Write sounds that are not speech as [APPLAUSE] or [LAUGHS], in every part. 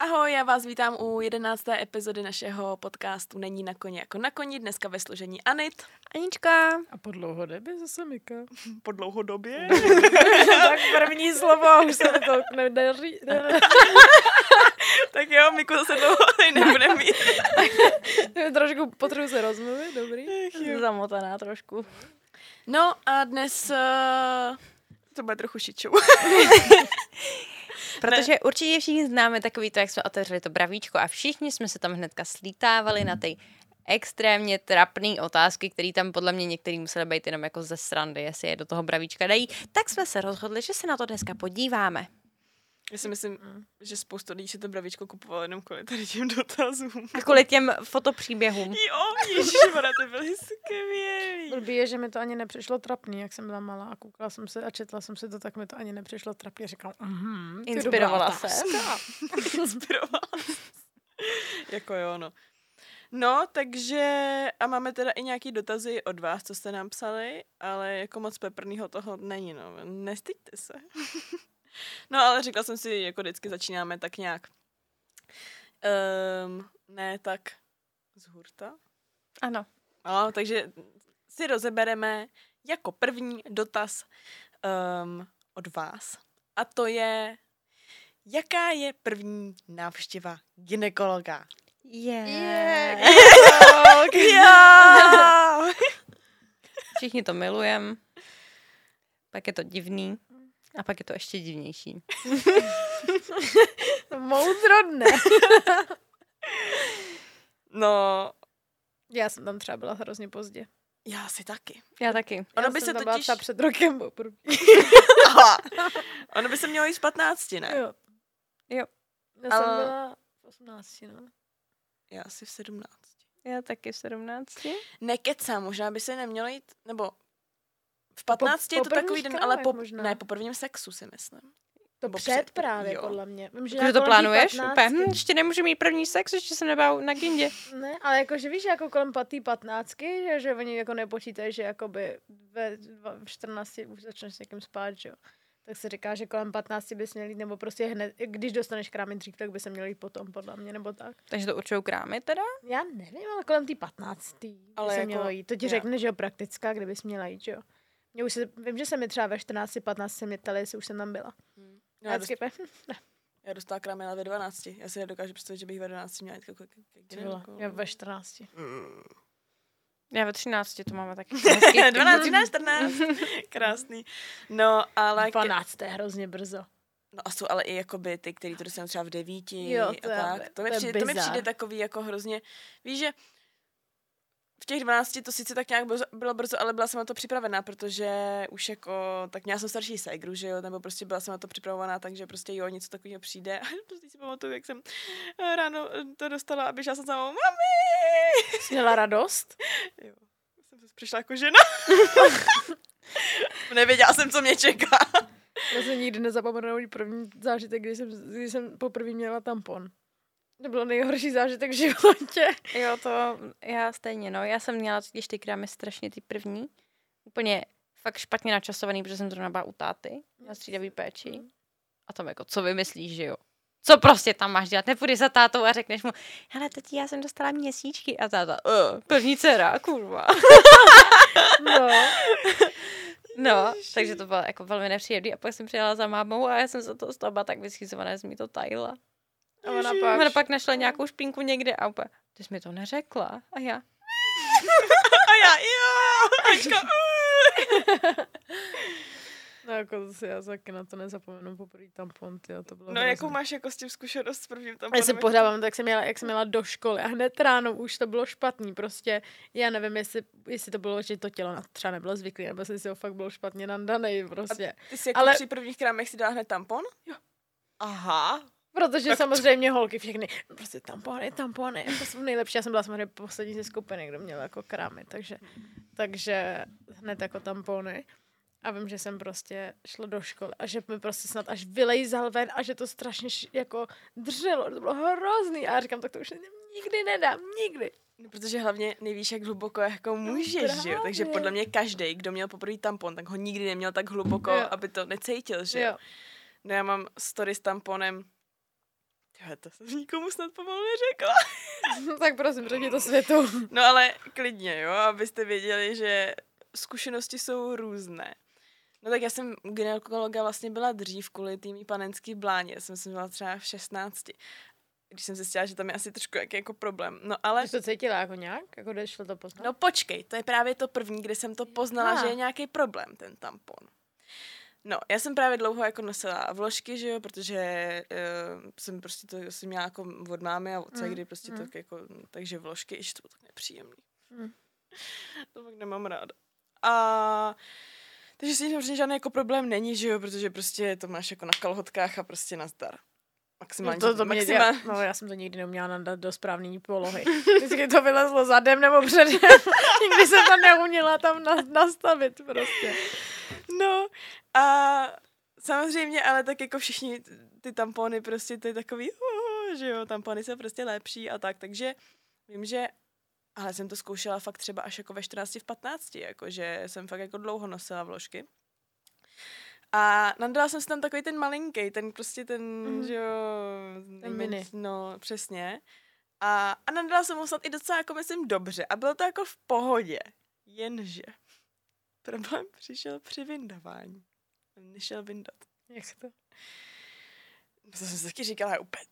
Ahoj, já vás vítám u jedenácté epizody našeho podcastu Není na koni jako na koni, dneska ve složení Anit. Anička. A po dlouhodobě zase Mika. [LAUGHS] Po dlouhodobě. [LAUGHS] tak první slovo, už se to nedaří. [LAUGHS] tak jo, Miku zase dlouho nebude mít. Trošku potřebuji se rozmluvit, dobrý. Zamotaná trošku. No a dnes uh, to bude trochu šičou. Protože ne. určitě všichni známe takový to, jak jsme otevřeli to bravíčko a všichni jsme se tam hnedka slítávali na ty extrémně trapné otázky, které tam podle mě některý museli být jenom jako ze srandy, jestli je do toho bravíčka dají, tak jsme se rozhodli, že se na to dneska podíváme. Já si myslím, mm. že spoustu lidí si to bravičko kupovalo jenom kvůli tady těm dotazům. A kvůli těm fotopříběhům. [LAUGHS] Jo, ježišmara, ty byly skvělý. Blbý je, že mi to ani nepřišlo trapný, jak jsem byla malá a koukala jsem se a četla jsem se to, tak mi to ani nepřišlo trapný. Říkala, mhm, Inspirovala se. [LAUGHS] Inspirovala Jako jo, no. No, takže a máme teda i nějaký dotazy od vás, co jste nám psali, ale jako moc peprnýho toho není, no. Nestyďte se. [LAUGHS] [LAUGHS] No ale říkala jsem si, jako vždycky začínáme tak nějak um, ne tak z hurta. Ano. No, takže si rozebereme jako první dotaz um, od vás. A to je, jaká je první návštěva ginekologa? Yeah. yeah. yeah. Všichni to milujeme. Pak je to divný. A pak je to ještě divnější. [LAUGHS] Moudrodné. [LAUGHS] no. Já jsem tam třeba byla hrozně pozdě. Já si taky. Já taky. Ono Já by se totiž... byla před rokem poprvé. [LAUGHS] Ono by se mělo jít z 15, ne? Jo. Jo. Já Ale... jsem byla v 18, no. Já asi v 17. Já taky v 17. Nekecám, možná by se nemělo jít, nebo v 15 po, je to takový den, ale po, možná. ne, po prvním sexu si myslím. To před, před právě, jo. podle mě. Vím, že jako to plánuješ? Úplně, hm, ještě nemůžu mít první sex, ještě se nebál na gindě. Ne, ale jakože víš, jako kolem patý patnáctky, že, že oni jako nepočítají, že jakoby ve, v 14 už začneš s někým spát, že jo. Tak se říká, že kolem 15 bys měl jít, nebo prostě hned, když dostaneš krámy dřív, tak by se měl jít potom, podle mě, nebo tak. Takže to určují krámy teda? Já nevím, ale kolem té 15. Ale jako, mělo jít. To ti řekne, že jo, praktická, kdybys měla jít, že jo. Já už se, vím, že se mi třeba ve 14, 15 se mě ptali, jestli už jsem tam byla. Hmm. Já, dost... [LAUGHS] já dostala krámela ve 12. Já si nedokážu představit, že bych ve 12 měla jít jako, jako, Já ve 14. Mm. Já ve 13 to máme taky. 12, 13, 14. Krásný. No, ale... 12. To je hrozně brzo. No a jsou ale i jakoby ty, který to dostanou třeba v devíti jo, to a tak. Je, to, mi přijde, to mi přijde takový jako hrozně, víš, že v těch 12 to sice tak nějak bylo brzo, ale byla jsem na to připravená, protože už jako, tak měla jsem starší ségru, že jo, nebo prostě byla jsem na to připravovaná, takže prostě jo, něco takového přijde. [LAUGHS] A prostě si pamatuju, jak jsem eh, ráno eh, to dostala a běžela jsem za mami! [LAUGHS] Jsi měla radost? [LAUGHS] Jo, jsem se přišla jako žena. Nevěděla jsem, co mě čeká. Já jsem nikdy nezapomenu první zážitek, když jsem, když jsem poprvé měla tampon. To bylo nejhorší zážitek v životě. Jo, to já stejně, no. Já jsem měla totiž ty krámy strašně ty první. Úplně fakt špatně načasovaný, protože jsem to byla u táty na střídavý péči. A tam jako, co vymyslíš, že jo? Co prostě tam máš dělat? Nepůjdeš za tátou a řekneš mu, hele, tati, já jsem dostala měsíčky. A táta, uh, první dcera, kurva. [LAUGHS] no. No, takže to bylo jako velmi nepříjemný. A pak jsem přijela za mámou a já jsem se toho tak vyschýzovaná, že jsem mi to tajila. A ona pak... ona pak našla nějakou špínku někde a úplně, ty jsi mi to neřekla. A já. [LAUGHS] a já, jo, Ačka, [LAUGHS] [LAUGHS] No jako to si já taky na to nezapomenu poprvé tampon, tyjo, to bylo No hrozný. jakou máš jako s tím zkušenost s prvním tamponem? Já si pořád tak jsem měla, jak jsem měla do školy a hned ráno už to bylo špatný, prostě já nevím, jestli, jestli to bylo, že to tělo na třeba nebylo zvyklé, nebo jestli si ho fakt bylo špatně nandaný, prostě. A ty jsi jako Ale... při prvních krámech si dala hned tampon? Jo. Aha, Protože tak samozřejmě to... holky všechny, prostě tampony, tampony, to jsou nejlepší. Já jsem byla samozřejmě poslední ze skupiny, kdo měl jako krámy, takže, takže hned jako tampony. A vím, že jsem prostě šla do školy a že mi prostě snad až vylejzal ven a že to strašně jako drželo. To bylo hrozný. A já říkám, tak to už nikdy nedám, nikdy. No, protože hlavně nevíš, jak hluboko jako no, můžeš, no, že jo? Takže podle mě každý, kdo měl poprvé tampon, tak ho nikdy neměl tak hluboko, jo. aby to necítil, že jo? jo. No já mám story s tamponem Jo, to jsem nikomu snad pomalu neřekla. [LAUGHS] tak prosím, řekni to světu. No ale klidně, jo, abyste věděli, že zkušenosti jsou různé. No tak já jsem u gynekologa vlastně byla dřív kvůli tými panenský bláně. Já jsem se byla třeba v 16. Když jsem zjistila, že tam je asi trošku jaký jako problém. No ale... Jsi to cítila jako nějak? Jako došlo to poznat? No počkej, to je právě to první, kde jsem to poznala, Ah. že je nějaký problém, ten tampon. No, já jsem právě dlouho jako nosila vložky, že jo, protože uh, jsem prostě to jsem měla jako od mámy a od Mm, kdy prostě mm. tak jako, takže vložky, ještě to bylo tak nepříjemný. Mm. [LAUGHS] To fakt nemám ráda. A takže si samozřejmě žádný jako problém není, že jo, protože prostě to máš jako na kalhotkách a prostě nazdar. No Maximálně. to, to mě maximálně. dělá, no já jsem to nikdy neuměla nadat do správné polohy. [LAUGHS] Vždycky to vylezlo zadem nebo předem. [LAUGHS] nikdy jsem to neuměla tam na, nastavit prostě. No a samozřejmě, ale tak jako všichni ty tampony prostě to je takový, uh, že jo, tampony jsou prostě lepší a tak, takže vím, že ale jsem to zkoušela fakt třeba až jako ve 14, v 15, jako že jsem fakt jako dlouho nosila vložky. A nadala jsem si tam takový ten malinký, ten prostě ten, mm. že jo, Ten mini. No, přesně. A, a nadala jsem ho snad i docela, jako myslím, dobře. A bylo to jako v pohodě. Jenže problém [LAUGHS] přišel při vyndavání. Nešel vyndat. Jak to? To jsem si taky říkala, úplně...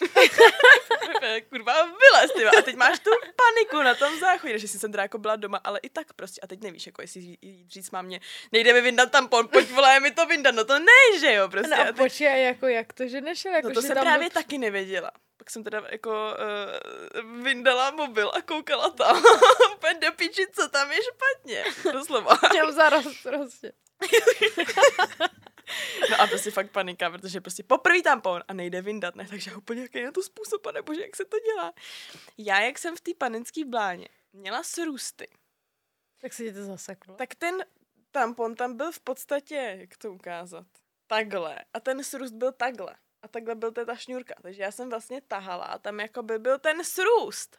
[LAUGHS] Kurva, vylez, ty. A teď máš tu paniku na tom záchodě, že jsem teda jako byla doma, ale i tak prostě. A teď nevíš, jako jestli jít říct mámě, nejde mi vyndat tampon, pojď vole, je mi to vyndat, no to ne, že jo, prostě. No a a teď, počkej, jako jak to, že nešel? Jako, no to že jsem tam právě byl- taky nevěděla. Pak jsem teda jako uh, vyndala mobil a koukala tam. [LAUGHS] Úplně do piči, co tam je špatně. Doslova. Jenom zarost prostě. [LAUGHS] No a prostě fakt panika, protože prostě poprvé tampon a nejde vyndat, ne? Takže úplně jaký je to způsob, pane bože, jak se to dělá. Já, jak jsem v té panenské bláně měla srůsty, Tak se ti to zaseklo. tak ten tampon tam byl v podstatě, jak to ukázat, takhle. A ten srůst byl takhle. A takhle byl to ta šňůrka. Takže já jsem vlastně tahala a tam jako by byl ten srůst.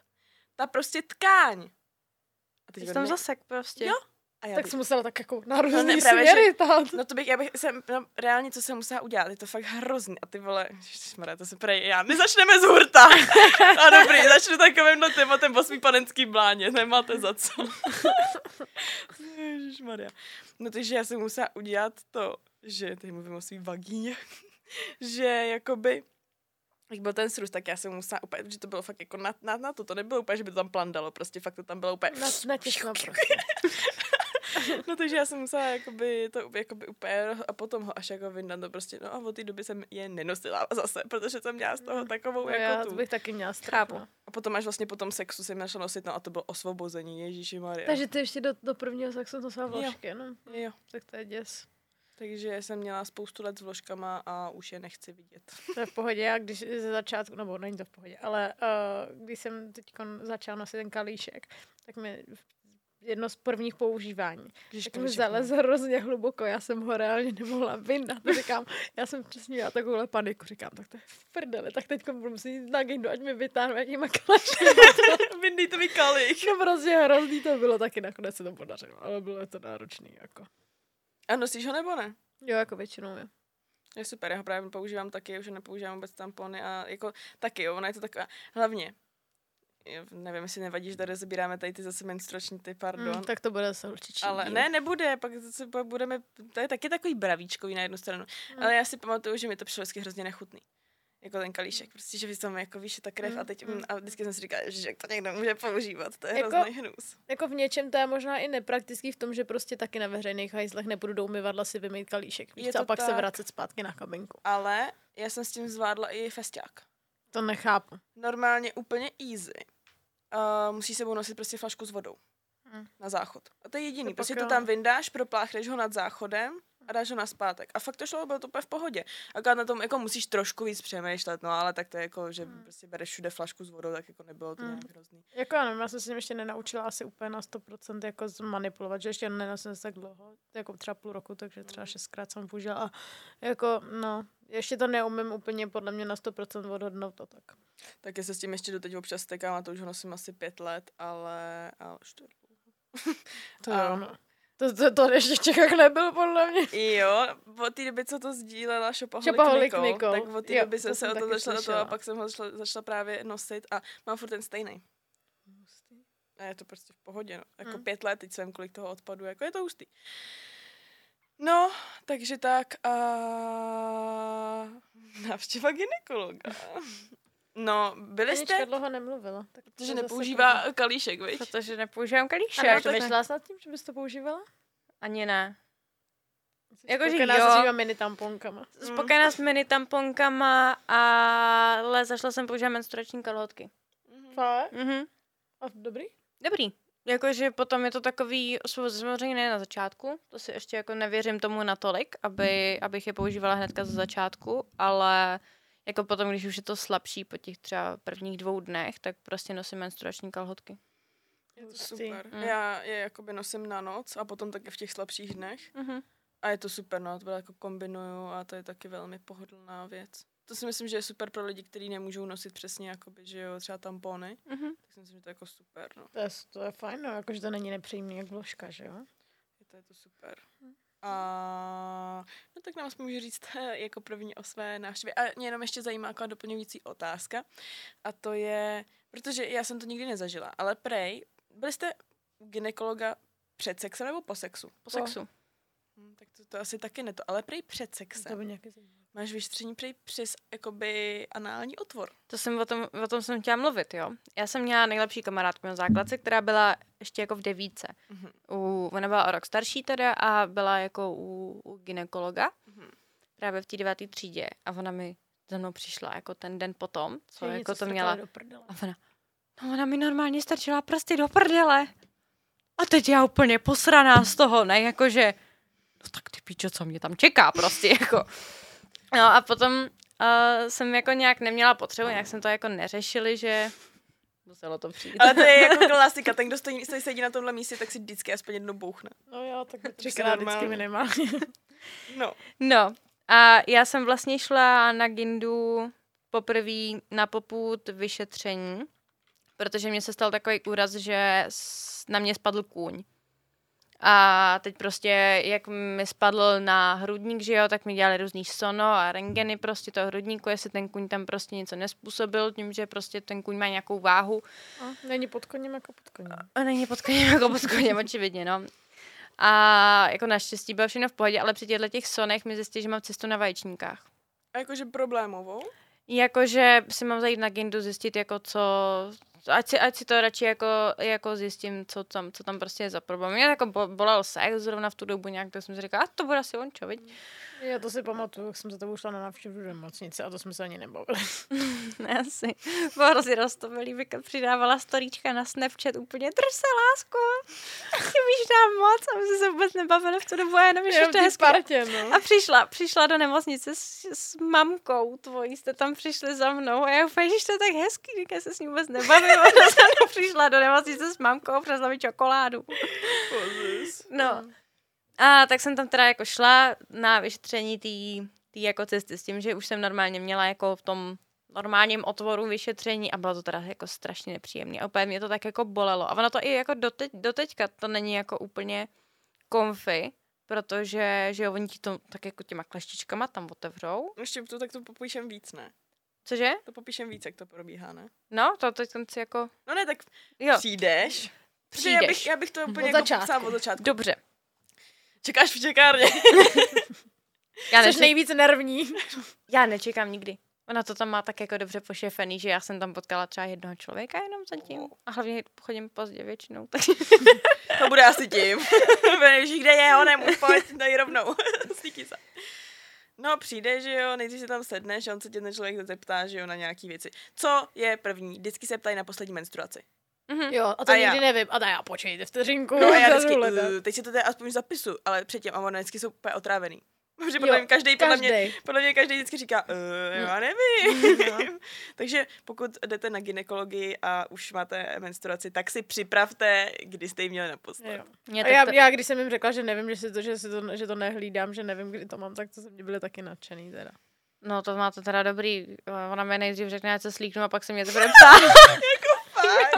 Ta prostě tkáň. A teď tam mě- zasek prostě. Jo. A já tak teď- jsi musela tak jako na ne, různý právě, směry tahat. No to bych, já bych, jsem, no, reálně, co jsem musela udělat, je to fakt hrozný. A ty vole, ježišmarja, to se prej, já, my začneme z hurta. [LAUGHS] A dobrý, začnu takovýmhle tématem po svý panenský bláně, nemáte za co. [LAUGHS] Ježišmarja. No takže já jsem musela udělat to, že, teď mluvím o svý vagíně, [LAUGHS] že jakoby, jak byl ten srůst, tak já jsem musela úplně, že to bylo fakt jako na, na, na to, to nebylo úplně, že by to tam plandalo, prostě fakt to tam bylo úplně Na, natěsno prostě. [LAUGHS] No takže já jsem musela jakoby, to jakoby úplně a potom ho až jako vyndat, no prostě, no a od té doby jsem je nenosila zase, protože jsem měla z toho takovou No jako já tu. to bych taky měla. Chápu. no. A potom až vlastně po tom sexu jsem našla nosit, no a to bylo osvobození, Ježíši Maria. Takže ty ještě do, do prvního sexu nosila vložky, no. Jo, Tak to je děs. takže jsem měla spoustu let s vložkama a už je nechci vidět. [LAUGHS] To je v pohodě, já když ze začátku, nebo není to v pohodě, ale uh, když jsem teď začala nosit ten kalíšek, tak mi jedno z prvních používání. Když Tak mi zalez hrozně hluboko, já jsem ho reálně nemohla vyndat. Říkám, já jsem přesně měla takovouhle paniku. Říkám, tak to je v prdeli, tak teď budu muset jít na gindu, ať mi vytáhnu jakýma klašky. [LAUGHS] Vyndej to mi kalich. No prostě hrozný to bylo, taky nakonec se to podařilo, ale bylo to náročný. Jako. A nosíš ho nebo ne? Jo, jako většinou, jo. Je super, já ho právě používám taky, už nepoužívám vůbec tampony a jako taky jo, ona je to taková, hlavně, nevím, jestli nevadí, že tady zabíráme tady ty zase menstruační ty, pardon. Mm, tak to bude zase určitě. Ale díl. ne, nebude, pak zase budeme, to je taky takový bravíčkový na jednu stranu. Mm. Ale já si pamatuju, že mi to přišlo vždycky hrozně nechutný. Jako ten kalíšek, prostě, že vy tam jako víš, ta krev Mm, a teď, mm. mm, a vždycky jsem si říkala, že jak to někdo může používat, to je Jako- hrozný hnus. Jako v něčem to je možná i nepraktický v tom, že prostě taky na veřejných hajzlech nebudou do umyvadla si vymýt kalíšek. Víš a pak se tak. vracet zpátky na kabinku. Ale já jsem s tím zvládla i festiák. To nechápu. Normálně úplně easy. Uh, musíš sebou nosit prostě flašku s vodou. Mm. Na záchod. A to je jediný. To Prostě to tam vyndáš, propláchneš ho nad záchodem a dáš ho na zpátek. A fakt to šlo, bylo to úplně v pohodě. Akorát na tom jako musíš trošku víc přemýšlet, no ale tak to je jako, že Mm. prostě bereš všude flašku s vodou, tak jako nebylo to Mm. nějak hrozný. Jako já nevím, já jsem se s ním ještě nenaučila asi úplně na 100% jako zmanipulovat, že ještě nenosím se tak dlouho, jako třeba půl roku, takže třeba šestkrát jsem použila a jako no, ještě to neumím úplně podle mě na 100% odhodnout to tak. Tak já se s tím ještě doteď občas stekám a to už ho nosím asi pět let, ale, ale už to je. To A- jo, no. To, to, to ještě v Čechách nebyl, podle mě. Jo, od té doby, co to sdílela Nicole, Nicole. tak od té Jo, doby jsem se o to začala, do toho, a pak jsem ho začala, začala právě nosit a mám furt ten stejný. A je to prostě v pohodě, no. Jako Mm. pět let, teď jsem kolik toho odpadu, jako je to hustý. No, takže tak a [LAUGHS] návštěva gynekologa. No, byli Anička jste, dlouho nemluvila. Tak to protože zase nepoužívá použij. kalíšek, viď? Protože nepoužívám A kalíšek. nepřemýšlela jsi nad tím, že bys to používala? Ani ne. Jakože jo. mini tamponkama. Spokojená s mini tamponkama, ale zašla jsem používat menstruační kalhotky. Mhm. Mhm. A dobrý? Dobrý. Jakože potom je to takový samozřejmě ne na začátku, to si ještě jako nevěřím tomu natolik, aby, abych je používala hnedka za začátku, ale jako potom, když už je to slabší po těch třeba prvních dvou dnech, tak prostě nosím menstruační kalhotky. Je to super. Mm. Já je jakoby nosím na noc a potom taky v těch slabších dnech. Mhm. A je to super, no, to jako kombinuju a to je taky velmi pohodlná věc. To si myslím, že je super pro lidi, kteří nemůžou nosit přesně, jakoby, že jo, třeba tampony. Mhm. Tak si myslím, že to je jako super, no. To je, to je fajn, no, jakože to není nepříjemný jak vložka, že jo? Je to, je to super. A no tak nám můžu říct [LAUGHS] jako první o své návštěvě. A mě jenom ještě zajímá jako doplňující otázka. A to je, protože já jsem to nikdy nezažila, ale prej, byli jste u gynekologa před sexem nebo po sexu? Po sexu. Hm, tak to, to asi taky ne to, ale prej před sexem. To by nějaký zajímavé. Máš vyštření prej přes jakoby anální otvor. To jsem o tom, o tom jsem chtěla mluvit, jo. Já jsem měla nejlepší kamarádku na základce, která byla ještě jako v devíce. Mhm. U, ona byla o rok starší teda a byla jako u, u ginekologa, Mhm. právě v té deváté třídě. A ona mi za mnou přišla jako ten den potom, co Že jako to měla. Do prdele. A ona, no ona mi normálně strčila prsty do prdele. A teď já úplně posraná z toho, ne, jakože, no tak ty píčo, co mě tam čeká prostě, jako. No a potom uh, jsem jako nějak neměla potřebu, nějak jsem to jako neřešili, že muselo to přijít. Ale to je jako [LAUGHS] klasika, ten, kdo stojí, stojí sedí na tomhle místě, tak si vždycky aspoň jednou bouchne. No jo, tak třikrát vždycky minimálně. No. No a já jsem vlastně šla na Gindu poprvé na poput vyšetření, protože mě se stal takový úraz, že na mě spadl kůň. A teď prostě, jak mi spadl na hrudník, že jo, tak mi dělali různý sono a rengeny prostě toho hrudníku, jestli ten kůň tam prostě něco nespůsobil, tím, že prostě ten kůň má nějakou váhu. A není pod koněm jako pod koněm. A není pod koněm jako pod koněm, očividně, no. A jako naštěstí bylo všechno v pohodě, ale při těchto těch sonech mi zjistili, že mám cestu na vaječníkách. A jakože problémovou. Jakože si mám zajít na Gindu zjistit, jako co, ať si, ať si to radši jako, jako zjistím, co tam, co tam prostě je za problém. Mě jako bo- bolel sex zrovna v tu dobu nějak, tak jsem si říkala, a to bude asi on, čo, viď? Já to si pamatuju, jak jsem za tebou šla na návštěvu do nemocnice a to jsme se ani nebavili. [LAUGHS] Ne, asi. Bylo hrozně roztomilý, Vika přidávala storíčka na Snapchat úplně, drž se, lásko, chybíš [LAUGHS] nám moc a my jsme se vůbec nebavili v tu dobu, a jenom Jenom to ty hezky. partě, no. A přišla, přišla do nemocnice s, s mamkou tvojí, jste tam přišli za mnou a já úplně, že to je tak hezký, říká, se s ní vůbec nebavím. Ona za mnou přišla do nemocnice s mamkou a přesla mi čokoládu. No. A tak jsem tam teda jako šla na vyšetření té jako cesty s tím, že už jsem normálně měla jako v tom normálním otvoru vyšetření a bylo to teda jako strašně nepříjemné. A úplně mě to tak jako bolelo. A ono to i jako doteď, doteďka to není jako úplně komfy, protože že jo, oni ti to tak jako těma kleštičkama tam otevřou. Ještě to tak to popíšem víc, ne? Cože? To popíšem víc, jak to probíhá, ne? No, to teď jsem si jako... No ne, tak Jo, přijdeš. Protože Já bych, přijdeš. já bych to úplně Od jako začátku. od začátku. Dobře. Čekáš v čekárně. [LAUGHS] Já, Jsi neček... nejvíc nervní. [LAUGHS] já nečekám nikdy. Ona to tam má tak jako dobře pošefený, že já jsem tam potkala třeba jednoho člověka jenom zatím. A hlavně chodím pozdě většinou. Tak... [LAUGHS] to bude asi tím. Víš, kde je, on nemůže pojď tady rovnou. Stýky se. No, přijde, že jo, nejdřív si tam sedneš a on se tě ten člověk zeptá, že jo, na nějaký věci. Co je první? Vždycky se ptají na poslední menstruaci. Mhm. Jo, a to A nikdy já. nevím. A dá já počkejte vteřinku. No a já [LAUGHS] to vždycky, teď si to teda aspoň zapisu, ale předtím, a ono vždycky jsou úplně otrávený. [LAUGHS] Protože podle Jo, mě každý, podle mě, podle mě každý vždycky říká, Mm. já nevím. No. [LAUGHS] Takže pokud jdete na ginekologii a už máte menstruaci, tak si připravte, kdy jste ji měli naposled. Jo. Mě A tak já, to- já, když jsem jim řekla, že nevím, že, si to, že, si to, že to nehlídám, že nevím, kdy to mám, tak to se mě byli taky nadšený teda. No to máte teda dobrý. Ona mi nejdřív řekne, ať se slíknu a pak se mě to bude ptát.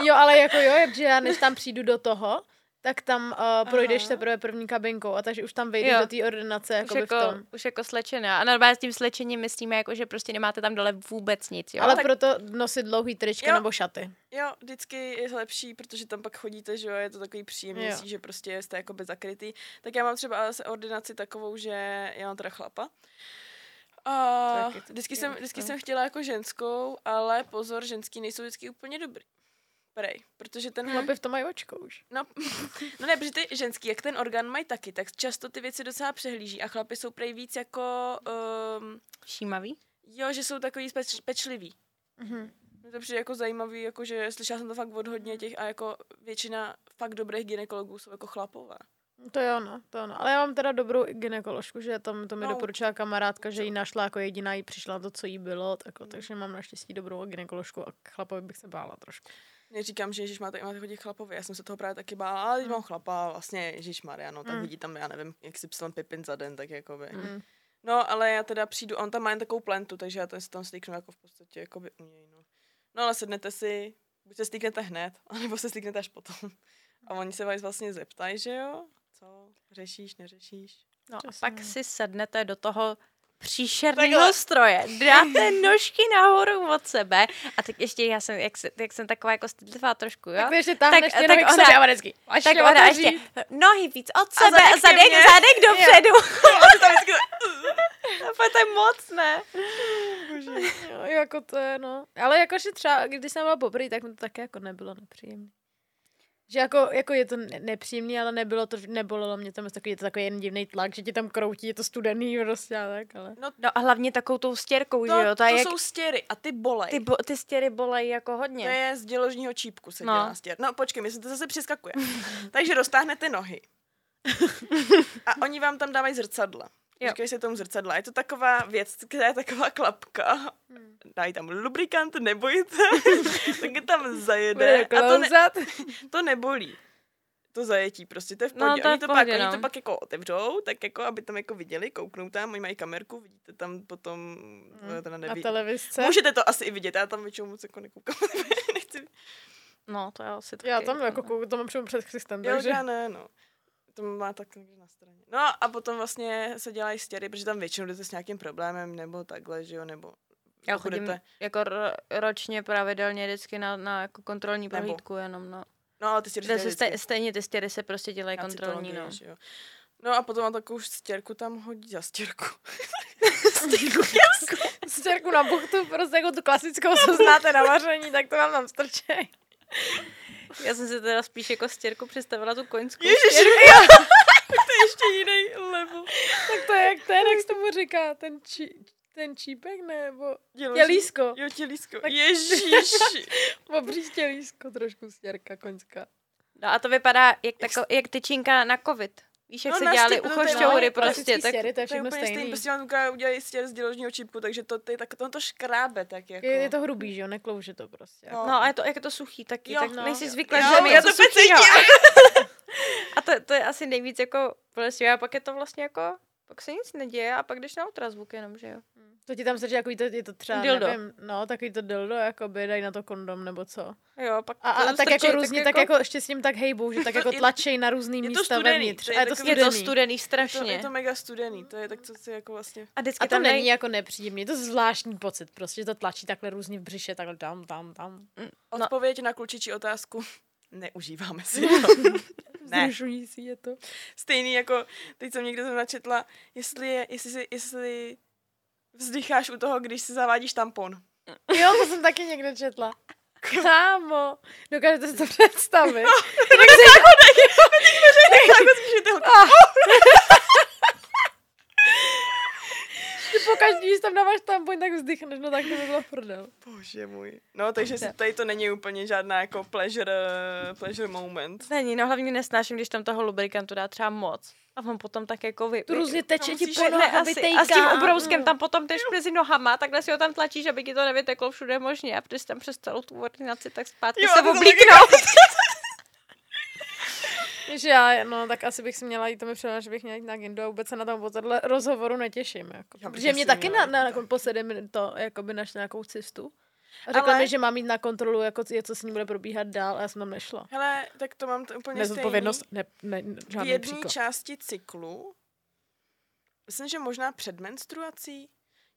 Jo, ale jako jo, že já než tam přijdu do toho, tak tam uh, projdeš teprve první kabinkou a takže už tam vejdeš Jo. do té ordinace jako, v tom. už jako slečená. A normálně s tím slečením myslíme, jako, že prostě nemáte tam dole vůbec nic, jo? Ale tak- proto nosit dlouhý trička Jo. nebo šaty. Jo, vždycky je lepší, protože tam pak chodíte, že jo, je to takový příjemnější, Jo. že prostě jste jakoby zakrytý. Tak já mám třeba se ordinaci takovou, že já mám teda chlapa. A vždycky, jsem, vždycky no. jsem chtěla jako ženskou, ale pozor, ženský nejsou vždycky úplně dobrý. Prej, protože ten chlap Chlapi v tom mají očko už. No, [LAUGHS] no ne, protože ty ženský, jak ten orgán mají taky, tak často ty věci docela přehlíží a chlapi jsou prej víc jako, um, Všímavý? jo, že jsou takový peč, pečliví. Mhm. Mně to přijde jako zajímavý, jako že slyšela jsem to fakt od hodně těch a jako většina fakt dobrých ginekologů jsou jako chlapové. To je ono, to je ono. Ale já mám teda dobrou gynekoložku, že tam to mi No. doporučila kamarádka, že ji našla jako jediná, jí přišla to, co jí bylo, tak, takže mám naštěstí dobrou gynekoložku a chlapovi bych se bála trošku. Neříkám, že Ježíš máte, máte chodit chlapovi, já jsem se toho právě taky bála, ale když mám chlapa, vlastně Ježíš Maria, no tak Mm. vidí tam, já nevím, jak si psal Pipin za den, tak jakoby. Mm. No, ale já teda přijdu, on tam má jen takovou plentu, takže já ten se tam stýknu jako v podstatě jakoby u něj, no. No ale sednete si, buď se stýknete hned, [LAUGHS] anebo se stýknete až potom. A oni se vás vlastně zeptají, že jo? Co? Řešíš, neřešíš? No a pak si sednete do toho příšerného stroje, dáte [LAUGHS] nožky nahoru od sebe a tak ještě já jsem, jak, jak jsem taková jako stydlivá trošku, jo? Tak ještě Tak- tak nohy k ona- sobě a vždycky. Až tak ona ještě nohy víc od sebe zadek a zadek, mně. zadek dopředu. [LAUGHS] A to [LAUGHS] je moc, ne? Jo, jako to je, no. Ale jakože třeba, když jsem byla poprvé, tak mi to také jako nebylo nepříjemné. Že jako, jako je to ne- nepříjemný, ale nebylo to, nebolelo mě tam takový, je to takový jen divný tlak, že ti tam kroutí, je to studený prostě a tak, ale... No a hlavně takovou tou stěrkou, To, že jo? to, To, jak, jsou stěry a ty bolej. ty, bo, ty stěry bolejí jako To hodně. je z děložního čípku se No. dělá stěr. No počkej, mi se to zase přeskakuje. [LAUGHS] Takže roztáhnete nohy. A oni vám tam dávají zrcadla. Jo. Říkají se tomu zrcadla. Je to taková věc, která je taková klapka. Dají tam lubrikant, nebojte. [LAUGHS] tak je tam zajede. A to, ne, to nebolí. To zajetí prostě, to je v No, pohodě. to je oni, v to pohodě, pak, no. oni to pak jako otevřou, tak jako, aby tam jako viděli, kouknou tam, oni mají kamerku, vidíte tam potom, mm, teda Na neví. televizce. Můžete to asi i vidět, já tam většinou moc jako nekoukám, [LAUGHS] nechci No, to je asi taky. Já tam jako kou- to mám přímo před Christem, Jo, takže... já ne, no. To má tak někde na straně. No a potom vlastně se dělají stěry, protože tam většinou jdete s nějakým problémem, nebo takhle, že jo, nebo Já chodím budete- jako ro, ročně pravidelně vždycky na, na jako kontrolní prohlídku jenom, no. No ale ty stěry se vždycky stej, stejně ty stěry se prostě dělají na kontrolní, no. jo. No a potom mám takovou stěrku tam hodí za stěrku. [LAUGHS] [LAUGHS] Stěrku na buchtu, prostě jako tu klasickou, co znáte na vaření, tak to vám tam strčej. Já jsem si teda spíš jako stěrku představila tu koňskou Ježiš, stěrku. [LAUGHS] to je ještě jiný level. Tak to je jak ten, jak se tomu říká, ten, či, ten čípek nebo Děloží- tělísko. Jo, tělísko. Tak- Ježíš. [LAUGHS] Obří tělísko, trošku stěrka koňská. No a to vypadá jak, tako, jak tyčinka na covid. Víš, jak No, se dělali no, uchošťoury normálně prostě. Tak, stěry, to je To je všechno stejný, stejný. prostě vám udělají stěr z děložního čipku, takže to, ty, tak to, to škrábe tak jako. Je, je to hrubý, že jo, neklouže to prostě. No. no a je to, jak je to suchý taky, Jo, tak no. nejsi zvyklá, že něco to cítím. [LAUGHS] A to, to je asi nejvíc jako bolestivé a pak je to vlastně jako, pak se nic neděje a pak jdeš na ultrazvuk jenom, že jo. To ti tam strčí, jako to, je to třeba, Dildo. nevím, no, takový to dildo, jakoby, dají na to kondom, nebo co. Jo, pak A, a tak jako různě, tak jako ještě s ním tak hejbou, že [LAUGHS] tak jako tlačej na různý místa studený, vevnitř. to je A je to takový- je studený. to studený Je to, strašně. je to mega studený, to je tak, co si jako vlastně... A vždycky A to tam není nej... jako nepříjemný, je to zvláštní pocit, prostě že to tlačí takhle různě v břiše, takhle tam, tam, tam. No. Odpověď na klučičí otázku. [LAUGHS] Neužíváme si to. [LAUGHS] ne. Vzrušující je to. Stejný jako, teď jsem někde jsem načetla, jestli, je, jestli, si, jestli vzdycháš u toho, když si zavádíš tampon. Jo, to jsem taky někde četla. Kámo, dokážete si to představit? Takhle spíš ty holky. Že [LAUGHS] [LAUGHS] pokaždý, když tam dáváš tampon, tak vzdychneš, no tak to by bylo prdel. Bože můj. No, takže si tady to není úplně žádná jako pleasure, pleasure moment. Není, no hlavně nesnáším, když tam toho lubrikantu dá třeba moc. A on potom tak jako vy... Tu různě teče ti po asi, vytejká. a s tím obrouskem Mm. tam potom jdeš mezi nohama, takhle si ho tam tlačíš, aby ti to nevyteklo všude možně a když tam přes celou tu ordinaci, tak zpátky Jo, se to oblíknout. [LAUGHS] Že já, no, tak asi bych si měla jít, to mi připadá, že bych měla jít na Gindu a vůbec se na tom po tohle rozhovoru netěším. Jako. Já Protože mě taky měla na, na, na poslední to, jakoby našli nějakou cestu. A řekla Ale- mi, že mám jít na kontrolu, jako je, co s ní bude probíhat dál a já jsem tam nešla. Hele, tak to mám to úplně stejný. Nezodpovědnost, ne, ne, V žádný jedné příklad. části cyklu, myslím, že možná před menstruací,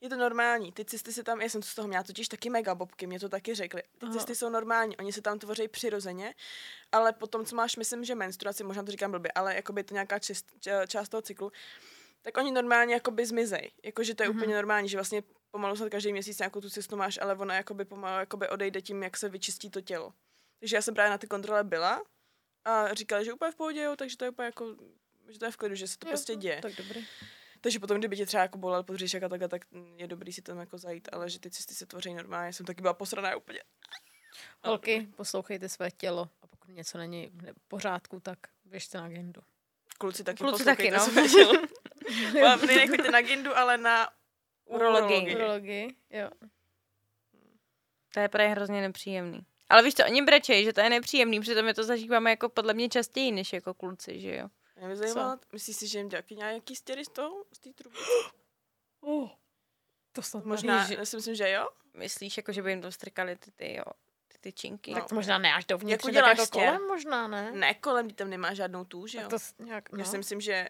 je to normální. Ty cysty se tam, já jsem z toho měla totiž taky mega bobky, mě to taky řekli. Ty Aha. cysty jsou normální, oni se tam tvoří přirozeně, ale potom, co máš, myslím, že menstruaci, možná to říkám blbě, ale jakoby je to nějaká čist, část toho cyklu, tak oni normálně jakoby zmizej. Jakože to je Mhm. úplně normální, že vlastně pomalu snad každý měsíc nějakou tu cystu máš, ale ona jakoby pomalu jakoby odejde tím, jak se vyčistí to tělo. Takže já jsem právě na ty kontrole byla a říkali, že úplně v pohodě, jo, takže to je úplně jako, že to je v klidu, že se to Jo, prostě děje. Tak dobrý. Takže potom, kdyby tě třeba jako bolel pod břišek a takhle, tak je dobrý si tam jako zajít, ale že ty cysty se tvoří normálně, jsem taky byla posraná úplně. Holky, poslouchejte své tělo a pokud něco není v pořádku, tak běžte na agendu. Kluci taky Kluci poslouchejte taky, no. své tělo. [LAUGHS] Nechoďte na gindu, ale na Urologii. urologii. Jo. To je právě hrozně nepříjemný. Ale víš co, oni brečejí, že to je nepříjemný, přitom my to zažíváme jako podle mě častěji než jako kluci, že jo? Mě by zajímalo, myslíš si, že jim dělají nějaký stěry z toho, z té truby? Uh, [GASPS] to snad Možná, Ježi. já si myslím, že jo. Myslíš, jako, že by jim to strkali ty, ty, jo, ty tyčinky? No. Tak to možná ne až dovnitř, Jak tak uděláš jako stěr? kolem možná, ne? Ne, kolem, tam nemá žádnou tu, že Tak jo. to nějak, no. Já si myslím, že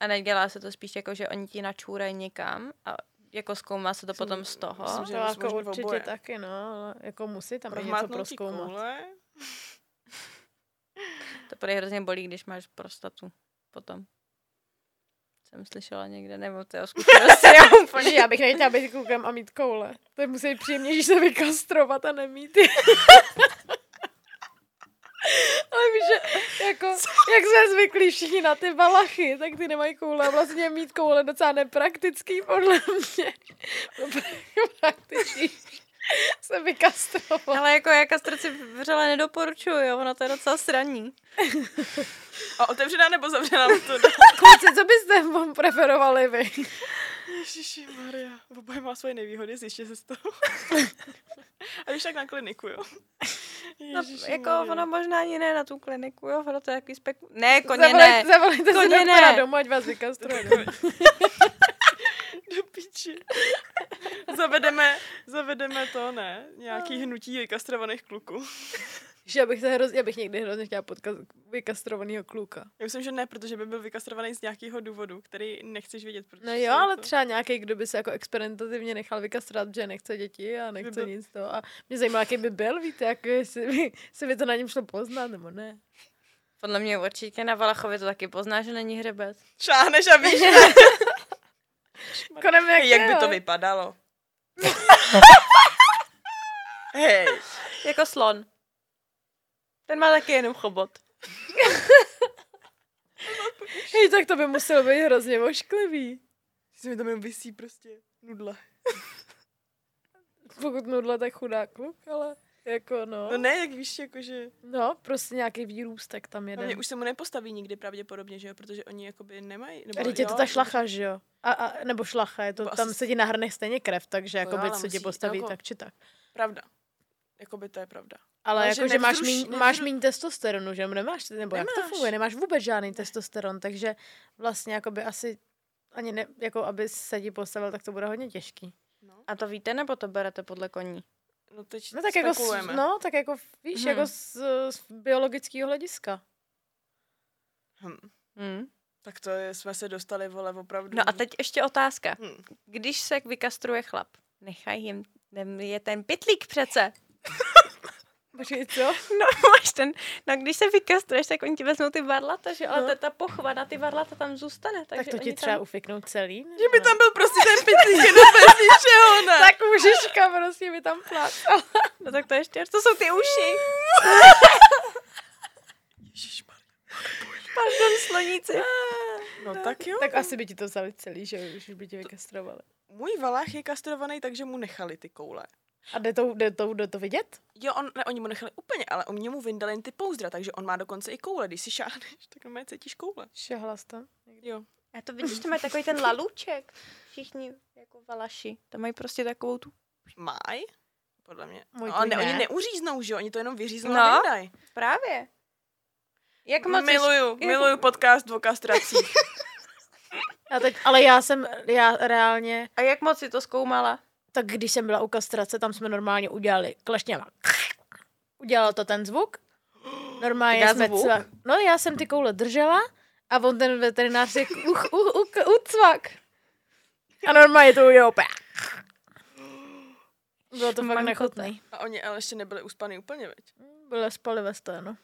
A nedělá se to spíš jako, že oni ti načůrají někam a jako zkoumá se to Myslím- potom z toho. myslím, To že jako možný určitě oboje. taky, no, ale jako musí tam něco proskoumat. koule. [LAUGHS] To prý hrozně bolí, když máš prostatu potom. Jsem slyšela někde, nebo to je zkušenosti, já [LAUGHS] úplně. Já bych nechtěla být klukem a mít koule. To musí být příjemnější se vykastrovat a nemít. [LAUGHS] Ale víš, že jako, jak jsme zvyklí všichni na ty balachy, tak ty nemají koule a vlastně mít koule je docela nepraktický podle mě. [LAUGHS] Praktičný [LAUGHS] se vykastrovat. Ale jako já kastraci vřele nedoporučuju, jo, ono to je docela sraní. A otevřená nebo zavřená to [LAUGHS] Kluci, co byste vám preferovali vy? Ježiši Maria, oboje má svoje nevýhody, zjiště se z toho. A když tak na kliniku, jo. No, jako Maria. ono možná ani ne na tu kliniku, jo, ono to je takový spek... Ne, koně Zavolej- ne. Zavolejte si Koně doktora ne. domů, ať vás vykastruje. [LAUGHS] [LAUGHS] Do piči. Zavedeme, zavedeme to, ne? Nějaký hnutí vykastrovaných kluků. Že já bych, se hroz, já bych někdy hrozně chtěla potkat vykastrovaného kluka. Já myslím, že ne, protože by byl vykastrovaný z nějakého důvodu, který nechceš vědět. Protože No jo, ale to... třeba nějaký, kdo by se jako experimentativně nechal vykastrovat, že nechce děti a nechce byl- nic to. A mě zajímá, jaký by byl, víte, jak jestli by, jestli by to na něm šlo poznat, nebo ne. Podle mě určitě na Valachovi to taky pozná, že není hřebec. Šáhneš a víš, [LAUGHS] Konem jak, jak by to vypadalo. [LAUGHS] Hej, Jako slon. Ten má taky jenom chobot. [LAUGHS] Hej, tak to by muselo být hrozně ošklivý. si mi tam jen vysí prostě nudle. Pokud nudle, tak chudák kluk, ale jako no. No ne, jak víš, jakože... No, prostě nějaký výrůstek tam Hlavně jeden. už se mu nepostaví nikdy pravděpodobně, že jo, protože oni jakoby nemají. Nebo, A teď je to ta šlacha, že jo? A, a, nebo šlacha, je to, Nebo tam asi- se ti nahrne stejně krev, takže Jo, jako ale by se ti musí- postaví jako- tak či tak. Pravda. Jakoby to je pravda. Ale, Ale jako, že že máš nevzruš- míň, nevzru- máš míň testosteronu, že nemáš, nebo jak to Nemáš. funguje, nemáš vůbec žádný testosteron, takže vlastně jakoby asi ani ne, jako aby se ti postavil, tak to bude hodně těžký. No, A to víte, nebo to berete podle koní? No teď No tak jako, s, no, tak jako víš, Mhm. jako z, z biologického hlediska. Hm. Hm. Tak to je, jsme se dostali, vole, opravdu. No a teď ještě otázka. Hm. Když se vykastruje chlap, nechaj jim, je ten pitlík přece. [LAUGHS] Počkej, co? [LAUGHS] No, máš ten, no když se vykastruješ, tak oni ti vezmou ty varlata, že? Ale No. ta, ta pochva na ty varlata tam zůstane. Tak Takže to ti třeba tam... ufiknou celý? Že by tam byl prostě ten pitlík jenom bez ničeho, ne? Tak mužiška prostě by tam plácala. [LAUGHS] No tak to ještě, to jsou ty uši. [LAUGHS] Ježišmarja. Pardon, sloníci. No tak jo. Tak asi by ti to vzali celý, že už by tě vykastrovali. Můj valách je kastrovaný, takže mu nechali ty koule. A jde to, jde to, jde to vidět? Jo, on, ne, oni mu nechali úplně, ale oni mu vyndali jen ty pouzdra, takže on má dokonce i koule. Když si šáhneš, tak normálně cítíš koule. Šahlas tam. Jo. A to vidíš, to mají takový ten lalůček. Všichni jako valaši. To mají prostě takovou tu... Maj? Podle mě. Můj no, ale ne, ne. oni neuříznou, že jo? Oni to jenom vyříznou No. a vyndají. Právě. Jak moc jsi- Miluju, jako- miluju podcast kastracích. [LAUGHS] A teď, ale já jsem, já reálně, A jak moc si to zkoumala? Tak když jsem byla u kastrace, tam jsme normálně udělali klešněma. Udělalo to ten zvuk. Normálně jsme zvuk? cvak. No já jsem ty koule držela a on ten veterinář řekl uch, uch, uch, ucvak. A normálně to udělal úplně. Bylo to fakt nechutný. A oni ale ještě nebyli uspaný úplně, veď? Byly spali ve sténu.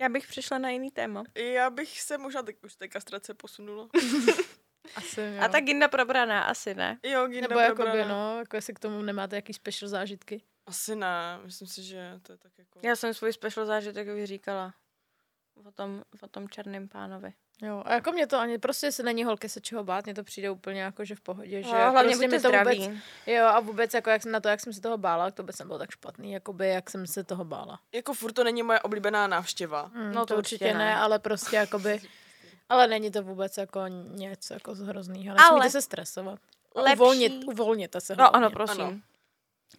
Já bych přišla na jiný téma. Já bych se možná tak už z té kastrace posunula. [LAUGHS] Asi jo. A ta ginda probraná, asi ne. Jo, Ginda Nebo jakoby, probraná. no, jako jestli k tomu nemáte jaký special zážitky. Asi ne, myslím si, že to je tak jako... Já jsem svůj special zážitek už říkala. O tom, o tom černém pánovi. Jo, a jako mě to ani prostě se není holky se čeho bát, mně to přijde úplně jako, že v pohodě, že No, hlavně prostě mi to zdraví. vůbec, jo a vůbec jako jak, na to, jak jsem se toho bála, to vůbec nebylo tak špatný, jakoby jak jsem se toho bála. Jako furt to není moje oblíbená návštěva. Hmm, No, to určitě ne. ne, ale prostě jakoby, [LAUGHS] ale není to vůbec jako něco jako hroznýho, Ale- nesmíte se stresovat. A Lepší- Uvolnit, uvolněte se No ano, prosím. Ano.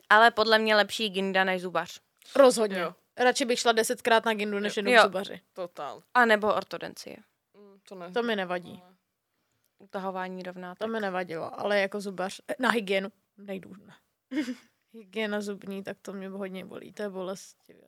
Ale podle mě lepší ginda než zubař. Rozhodně. Jo. Radši bych šla desetkrát na gindu, než k zubaři. Totál. A nebo ortodencie. Mm, To, ne. To mi nevadí. Ale- Utahování rovná. To mi nevadilo, ale jako zubař, eh, na hygienu nejdu. Ne. [LAUGHS] Hygiena zubní, tak to mě hodně bolí, to je bolestivé.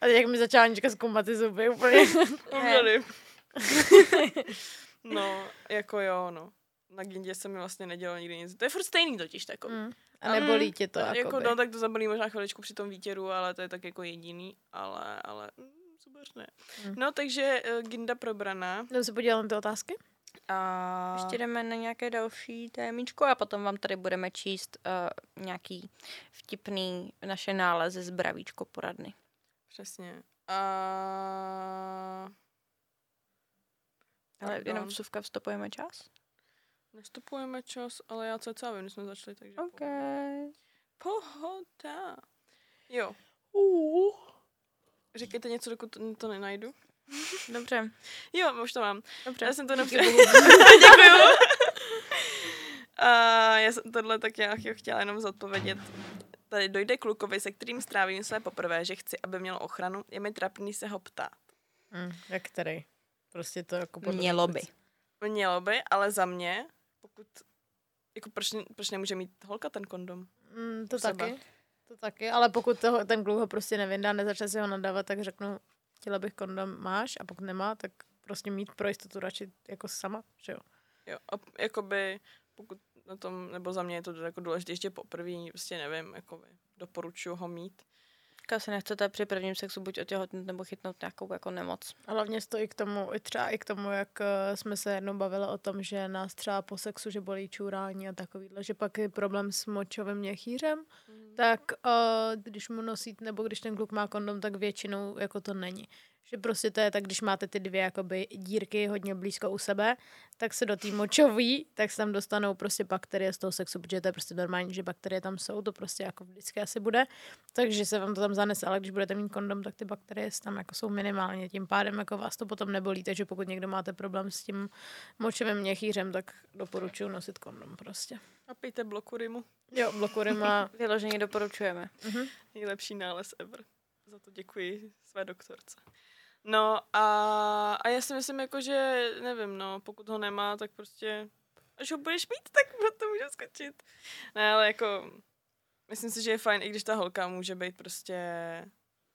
A teď jak mi začala Anička zkoumat ty zuby úplně. [LAUGHS] Uměli. [LAUGHS] [LAUGHS] no, jako jo, no. Na Gindě se mi vlastně nedělo nikdy nic. To je furt stejný totiž takový. Mm. A nebolí tě to, jako, jakoby. no, tak to zabolí možná chviličku při tom výtěru, ale to je tak jako jediný, ale, ale mm, super ne. Mm. No, takže uh, Ginda probraná. Jdeme se podívat na ty otázky? A... Ještě jdeme na nějaké další témičko a potom vám tady budeme číst uh, nějaký vtipný naše nálezy z Bravíčko poradny. Přesně. A... Ale Pardon. jenom vsuvka vstupujeme čas. Nestupujeme čas, ale já cca vím, když jsme začali, takže OK. pohoda. Jo, Uh. říkejte něco, dokud to, to nenajdu. Dobře, Jo, už to mám. dobře. Já jsem to napsala. [LAUGHS] Děkuju. A já jsem tohle tak nějak chtěla jenom zodpovědět. Tady dojde klukovi, se kterým strávím své poprvé, že chci, aby měl ochranu. Je mi trapný se ho ptát. Mm, jak který? Prostě to jako podle Mělo by. Mělo by, ale za mě, pokud... Jako proč, proč nemůže mít holka ten kondom? Mm, to sebe. taky. To taky, ale pokud toho, ten kluk ho prostě nevyndá, nezačne si ho nadávat, tak řeknu, chtěla bych kondom, máš, a pokud nemá, tak prostě mít pro jistotu radši jako sama, že jo. Jo, a jakoby, pokud na tom, nebo za mě je to jako důležité ještě poprvé, prostě nevím, jakoby, doporučuji ho mít. Když si nechcete při prvním sexu buď otěhotnit nebo chytnout nějakou jako nemoc. A hlavně stojí k tomu, i třeba i k tomu, jak eh, jsme se jednou bavili o tom, že nás třeba po sexu, že bolí čurání a takovýhle, že pak je problém s močovým měchýřem, tak uh, když mu nosí, nebo když ten kluk má kondom, tak většinou jako to není. Že prostě to je tak, když máte ty dvě jakoby dírky hodně blízko u sebe, tak se do té močový, tak se tam dostanou prostě bakterie z toho sexu, protože to je prostě normální, že bakterie tam jsou, to prostě jako vždycky asi bude, takže se vám to tam zanese, ale když budete mít kondom, tak ty bakterie tam jako jsou minimálně, tím pádem jako vás to potom nebolí, takže pokud někdo máte problém s tím močovým měchýřem, tak doporučuji nosit kondom prostě. A pijte blokurimu. Jo, blokury má... [LAUGHS] Vyloženě doporučujeme. Mhm. Nejlepší nález ever. Za to děkuji své doktorce. No a, a já si myslím, jako, že nevím, no, pokud ho nemá, tak prostě, až ho budeš mít, tak to můžu skočit. Ne, ale jako, myslím si, že je fajn, i když ta holka může být prostě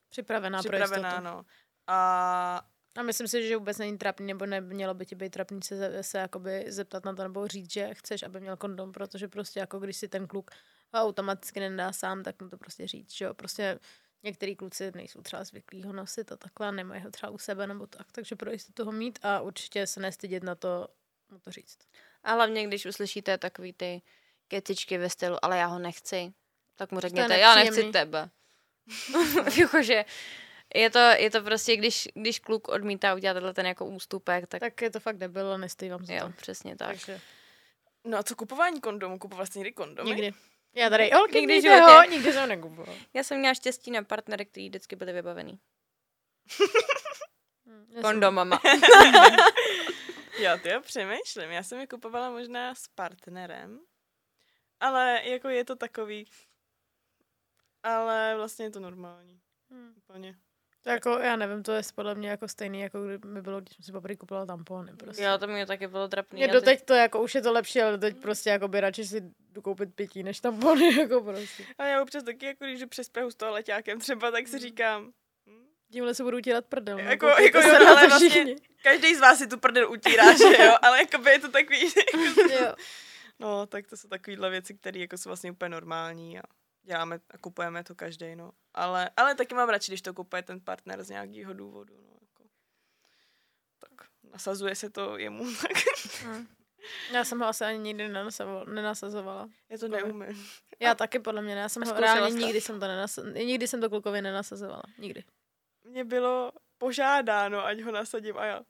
Připravená, připravená, pro jistotu. no. A A myslím si, že vůbec není trapný, nebo nemělo by ti být trapný se, se, jakoby zeptat na to, nebo říct, že chceš, aby měl kondom, protože prostě jako když si ten kluk automaticky nedá sám, tak mu to prostě říct, že jo. Prostě některý kluci nejsou třeba zvyklí ho nosit a takhle, nemají ho třeba u sebe nebo tak, takže pro jistotu ho mít a určitě se nestydět na to mu to říct. A hlavně, když uslyšíte takový ty kecičky ve stylu, ale já ho nechci, tak mu řekněte, já nechci tebe. [LAUGHS] Jakože je to, je to prostě, když, když kluk odmítá udělat tenhle ten jako ústupek, tak, tak je to fakt debil a nestojí vám za jo, to. přesně tak. Takže no a co kupování kondomu? Kupovat vlastně někdy kondomy? nikdy. Já tady, holky, Nikdy životě. ho, nikdy jsem ho nekupovala. Já jsem měla štěstí na partnery, který vždycky byli vybavený. [LAUGHS] Já jsem- Kondomama. [LAUGHS] Já to já přemýšlím. Já jsem je kupovala možná s partnerem, ale jako je to takový, ale vlastně je to normální. Hm. Úplně. To jako, já nevím, to je podle mě jako stejný, jako kdyby bylo, když jsem si poprvé kupovala tampony. Prostě. Jo, to mě taky bylo trapný. Mě doteď to jako, už je to lepší, ale teď prostě jako by radši si jdu koupit pětí, než tampony, [LAUGHS] jako prostě. A já občas taky, jako když jdu přes Prahu s toaleťákem třeba, tak si říkám, hm, Tímhle se budu utírat prdel. Jako- jako se jo, ale vlastně- všichni. každý z vás si tu prdel utírá, že jo, ale jakoby je to takový, [LAUGHS] Jo. no, tak to jsou takovýhle věci, které jako jsou vlastně úplně normální a děláme a kupujeme to každý, no. Ale, ale taky mám radši, když to kupuje ten partner z nějakého důvodu, no. Jako. Tak nasazuje se to jemu, [LAUGHS] tak Hm. Já jsem ho asi ani nikdy nenasazovala. nenasazovala. já to neumím. Já taky podle mě ne, já jsem A ho reálně to? nikdy jsem to nenasa- nikdy jsem to klukovi nenasazovala. Nikdy. Mně bylo požádáno, ať ho nasadím a já.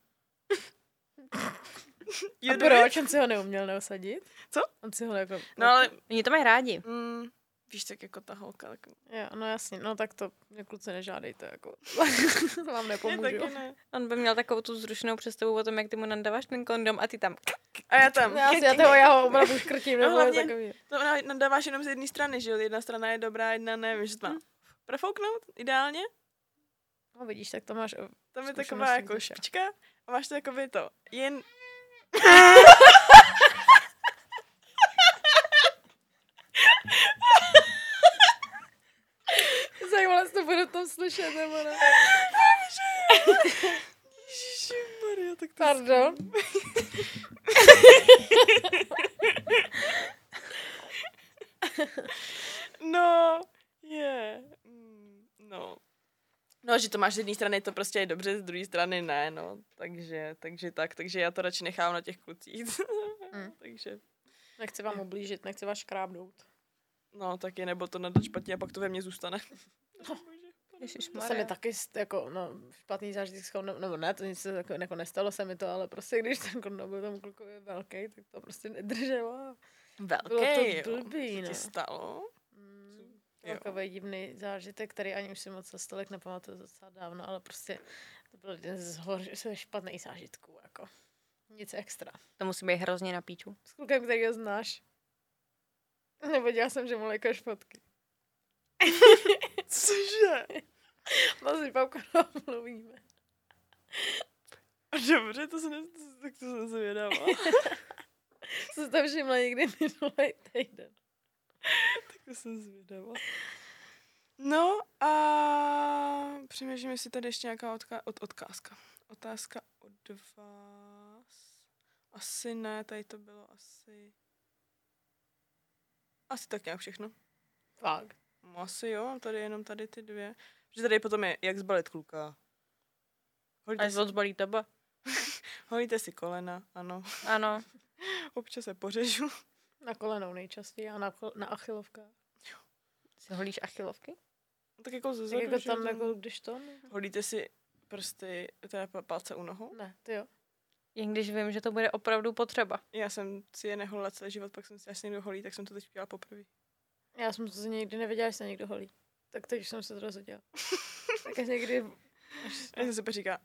A proč? On si ho neuměl neosadit? Co? On si ho jako... No ale, Oni to mají rádi. mm, víš, tak jako ta holka, tak Jo, no jasně, no tak to mě kluci nežádejte, jako. [LAUGHS] to vám je nepomůžu. taky ne. On by měl takovou tu zrušenou představu o tom, jak ty mu nadáváš ten kondom a ty tam. A já tam. Já, si, já, toho, já ho opravdu škrtím, No hlavně- takový. Nadáváš jenom z jedné strany, že jo? Jedna strana je dobrá, jedna ne. Víš, to má profouknout ideálně. No vidíš, tak to máš... Tam je taková jako špička a máš to jako by to. Jen... [LAUGHS] Zajímavé, jestli to budu tam slyšet, nebo ne. Ježišmarja, tak to... Pardon. No, je. Mm, No. No, že to máš z jedné strany, to prostě je dobře, z druhé strany ne, no. Takže, takže tak, takže já to radši nechám na těch klucích. Mm. [LAUGHS] takže, Nechci vám ublížit, nechci vás škrábnout. no, taky, nebo to nadat špatně a pak to ve mně zůstane. [LAUGHS] To se mi taky jako, no, špatný zážitek s kondom, nebo ne, to nic se jako, jako nestalo se mi to, ale prostě když ten kondom byl tomu klukovi velký, tak to prostě nedrželo. Velký, Bylo to jo. blbý, Co no. ti stalo? Mm, Jo. takový divný zážitek, který ani už si moc za stolik nepamatuju docela dávno, ale prostě to byl jeden z, hor, z špatných zážitků, jako. Nic extra. To musí být hrozně na píču. S klukem, který ho znáš. Nevěděla jsem, že mu lékaš fotky. Cože? No si Pavko mluvíme. Dobře, to se ne, to, tak to [LAUGHS] jsem zvědavá. Co jsi to všimla někdy minulý týden? tak to jsem zvědavá. No a přemýšlím, jestli tady ještě nějaká odka- od, odkázka. Otázka od vás. Asi ne, tady to bylo asi... Asi tak nějak všechno. Fakt. No, asi jo, tady jenom tady ty dvě. Protože tady potom je, jak zbalit kluka. Holíte Až si, odzbolí tebe. [LAUGHS] holíte si kolena, ano. Ano. [LAUGHS] Občas se pořežu. Na kolenou nejčastěji a na, na achilovkách. Si holíš achilovky? Tak jako ze Tak zadu, jako že tam, jako když to? Ne, Holíte si prsty, teda pa- palce u nohou? ne ty jo. Jen když vím, že to bude opravdu potřeba. Já jsem si je neholila celý život, pak jsem si až někdo holí, tak jsem to teď udělala poprvé. Já jsem to nikdy nevěděla, že se někdo holí. Tak teď jsem se to dozvěděla. tak až někdy, až, [LAUGHS] já jsem si říká,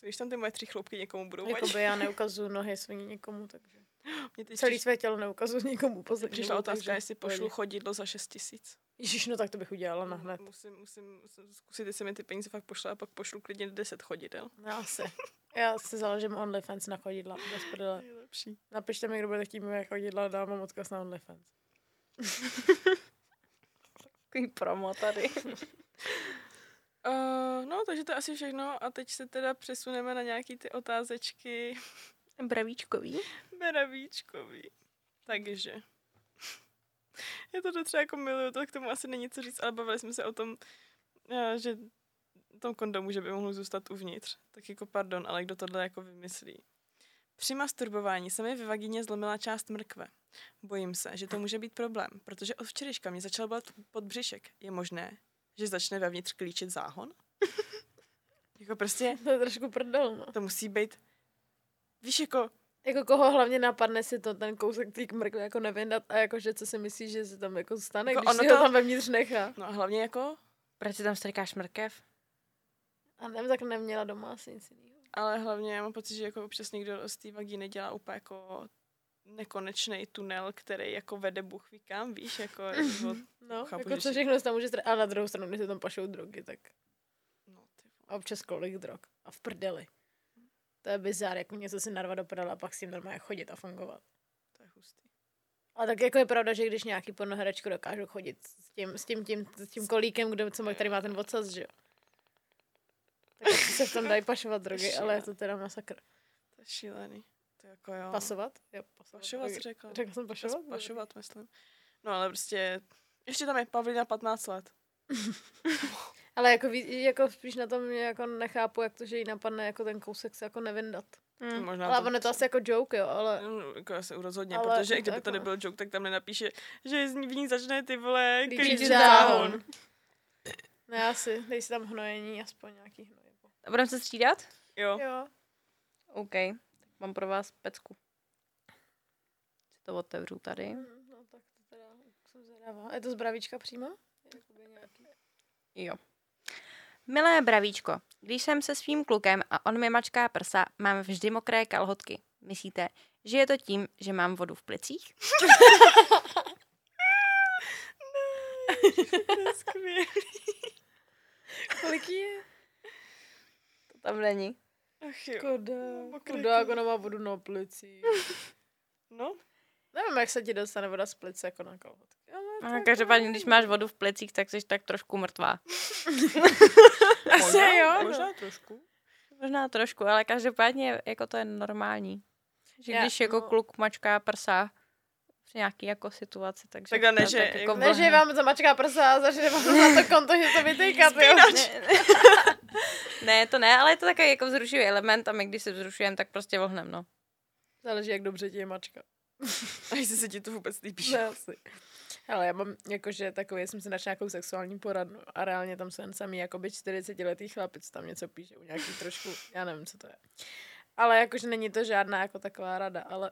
když tam ty moje tři chloupky někomu budou vadit? jakoby já neukazuju nohy svým někomu, takže [LAUGHS] Mě teď celý přiš- své tělo neukazuju nikomu. Pozor, přišla otázka, jestli pošlu chodidlo za 6 tisíc. Ježíš, no tak to bych udělala na hned. Musím, musím, musím zkusit, jestli mi ty peníze fakt pošle a pak pošlu klidně 10 chodidel. Já si. Já si založím OnlyFans na chodidla. Bez. Napište mi, kdo bude chtít moje chodidla, dám vám odkaz na OnlyFans. [LAUGHS] Takový promo tady. Uh, [LAUGHS] no, takže to je asi všechno a teď se teda přesuneme na nějaký ty otázečky Bravíčkový. Beravíčkový. Takže. Já to docela jako miluju, to k tomu asi není co říct, ale bavili jsme se o tom, eh, že tom kondomu, že by mohl zůstat uvnitř. Tak jako pardon, ale kdo tohle jako vymyslí. Při masturbování se mi ve vagině zlomila část mrkve. Bojím se, že to může být problém, protože od včerejška mě začal bolet pod břišek. Je možné, že začne vevnitř klíčit záhon? [LAUGHS] jako prostě To je trošku prdel, no. to musí být, víš, jako Jako koho hlavně napadne si to ten kousek té mrkve jako nevyndat a jakože co si myslíš, že se tam jako stane, Jako jako když ono si to- ho tam vevnitř nechá. No a hlavně jako, Proč si tam strkáš mrkev? A nevím, tak neměla doma asi nic jiného. ale hlavně já mám pocit, že jako občas někdo z té vagíny dělá úplně jako nekonečný tunel, který jako vede Bůh ví kam, víš, jako [LAUGHS] od, No, Chápu, jako co si- všechno se tam může strat. A na druhou stranu, když se tam pašou drogy, tak no A občas kolik drog. A v prdeli. To je bizár, jako něco si narvat do prdele a pak s tím normálně chodit a fungovat. To je hustý. A tak jako je pravda, že když nějaký pornoherečku dokážou chodit s tím, s tím, tím, s tím kolíkem, kdo, co má, tady má ten odsaz, že jo. Tak se v tom dají pašovat drogy, ale je to teda masakr. To je šílený. To jako jo. Pasovat? Jo, pasovat. Pašovat jsi řekla. Řekla jsem pašovat? Pašovat, myslím. No ale prostě, ještě tam je Pavlina 15 let. [LAUGHS] Ale jako, ví- jako spíš na tom jako nechápu, jak to, že jí napadne jako ten kousek se jako nevyndat. Hm. Možná Ale on je to asi jako joke, jo, ale... No, jako asi rozhodně, Ale protože to kdyby jako- to nebyl joke, tak tam nenapíše, že z ní v ní začne ty vole Klíčit záhon. Ne, asi, dej si tam hnojení, aspoň nějaký hnojivo. Budeme se střídat? Jo. Jo. OK. Mám pro vás pecku. Si to otevřu tady. Mm, No tak to teda jsem zvědavá. Je to z bravíčka přímo? Jo. Milé bravíčko, když jsem se svým klukem a on mi mačká prsa, mám vždy mokré kalhotky. Myslíte, že je to tím, že mám vodu v plicích? [LAUGHS] To je skvělý. [LAUGHS] Kolik je? To tam není. Ach jo. Koda. Mokré Koda, jak ona má vodu na plici. [LAUGHS] No, Nevím, jak se ti dostane voda z plice jako na kalhotky. Ale A každopádně, když máš vodu v plicích, tak jsi tak trošku mrtvá. [LAUGHS] Asi jo. Možná trošku. Možná trošku, ale každopádně jako to je normální. Že Já- když jako no. kluk mačká prsa v nějaký jako situaci, takže... Takhle ne, že tak jako- Ne, že vám zamačká prsa a začne vám [LAUGHS] za to konto, že to vytýkat, jo. [LAUGHS] Ne, to ne, ale je to takový jako vzrušivý element a my když se vzrušujeme, tak prostě vlhnem, no. Záleží, jak dobře ti je mačka. [LAUGHS] A jestli se ti to vůbec líbí. Ne, asi. Ale já mám jakože takový, jsem si našla nějakou sexuální poradnu a reálně tam jsou jen samý jakoby 40 letý chlapic, tam něco píše, nějaký trošku, já nevím, co to je. Ale jakože není to žádná jako taková rada, ale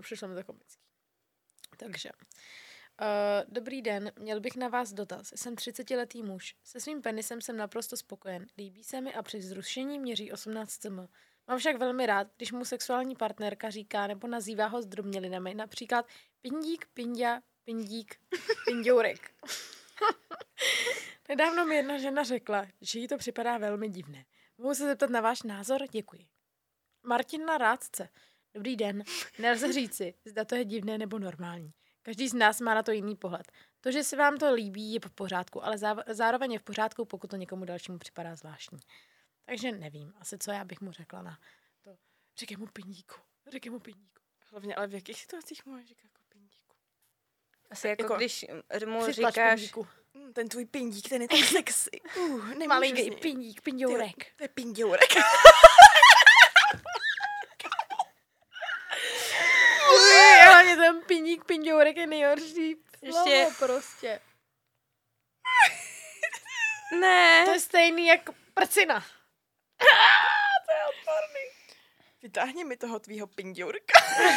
přišlo mi to komický. Takže. Uh, dobrý den, měl bych na vás dotaz. Jsem 30-letý muž. Se svým penisem jsem naprosto spokojen. Líbí se mi a při zrušení měří 18 cm. Mám však velmi rád, když mu sexuální partnerka říká nebo nazývá ho zdrobnělinami, například pindík, pindia, pindík, [LAUGHS] pindourek. Nedávno mi jedna žena řekla, že jí to připadá velmi divné. Mohu se zeptat na váš názor? Děkuji. Martina Rádce. Dobrý den. Nelze říci, zda to je divné nebo normální. Každý z nás má na to jiný pohled. To, že se vám to líbí, je v pořádku, ale zároveň je v pořádku, pokud to někomu dalšímu připadá zvláštní. Takže nevím, asi co já bych mu řekla na to. Řekej mu pindíku. Řekej mu pindíku. Hlavně, ale v jakých situacích můžeš říkat jako pindíku? Asi jako, Jako- když mu říkáš. Hm, ten tvůj pindík, ten je tak sexy. Uh, Malinký pindík, pindourek. To je pindourek. [LAUGHS] Pindík, pindourek je nejhorší slovo Ještě- prostě. [LAUGHS] ne, To je stejný jako prcina. [LAUGHS] Vytáhni mi toho tvýho pindourka. [LAUGHS]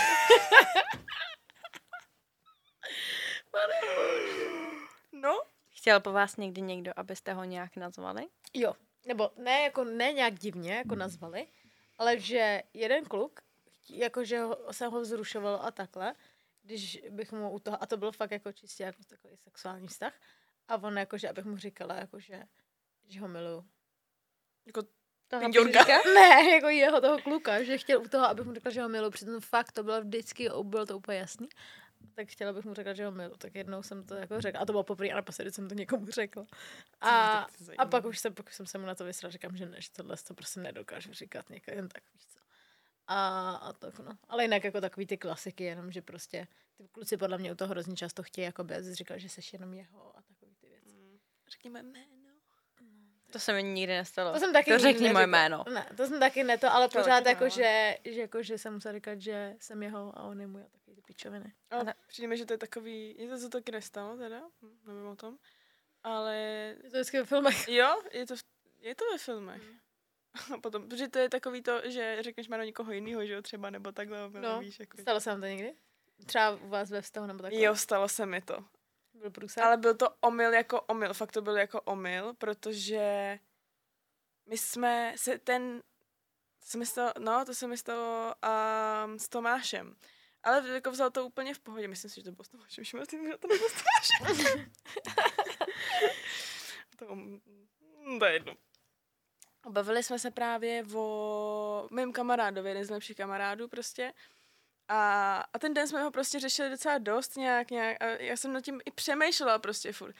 No, Chtěl po vás někdy někdo, abyste ho nějak nazvali? Jo, nebo ne, jako ne nějak divně, jako nazvali, ale že jeden kluk, jakože ho, jsem ho vzrušoval a takhle, když bych mu u toho, a to bylo fakt jako čistě jako takový sexuální vztah, a on jakože, abych mu říkala, jakože, že ho miluju. jako To Pindourka. [LAUGHS] Ne, jako jeho toho kluka, že chtěl u toho, abych mu řekla, že ho miluju, přitom fakt to bylo vždycky, bylo to úplně jasný. Tak chtěla bych mu řekla, že ho miluju, tak jednou jsem to jako řekla. A to bylo poprvé a naposledy jsem to někomu řekla. A, a pak už jsem, pak jsem se mu na to vysrala, říkám, že ne, že tohle to prostě nedokážu říkat někde jen tak, víš co. A, a tak no. Ale jinak jako takový ty klasiky, jenom že prostě ty kluci podle mě u toho hrozně často chtějí jako bez, říkal, že seš jenom jeho a takový ty věci. hm, řekněme jméno. To se mi nikdy nestalo. To jsem taky to řekni moje jméno. Ne, to jsem taky ne to, ale To pořád jako že, že, jako, že jsem musela říkat, že jsem jeho a on je můj a takový ty pičoviny. Ale Ale- přijde mi, že to je takový, je to co taky nestalo teda, hm, nevím o tom, ale Je to vždycky ve filmech. jo, je to, v- je to ve filmech. A [LAUGHS] potom, protože to je takový to, že řekneš jméno někoho jiného, že jo, třeba, nebo takhle, no, No, víš, jako. Stalo se vám to někdy? Třeba u vás ve vztahu nebo takhle? Jo, stalo se mi to. Byl průser? Ale byl to omyl jako omyl, fakt to byl jako omyl, protože my jsme se ten, to se mi stalo, no, to se mi stalo um, s Tomášem. Ale jako vzal to úplně v pohodě, myslím si, že to bylo s Tomášem, že to to nebylo s Tomášem. [LAUGHS] to, mm, to je jedno. Bavili jsme se právě o mém kamarádovi, jeden z lepších kamarádů prostě. A, a ten den jsme ho prostě řešili docela dost nějak, nějak a já jsem nad tím i přemýšlela prostě furt.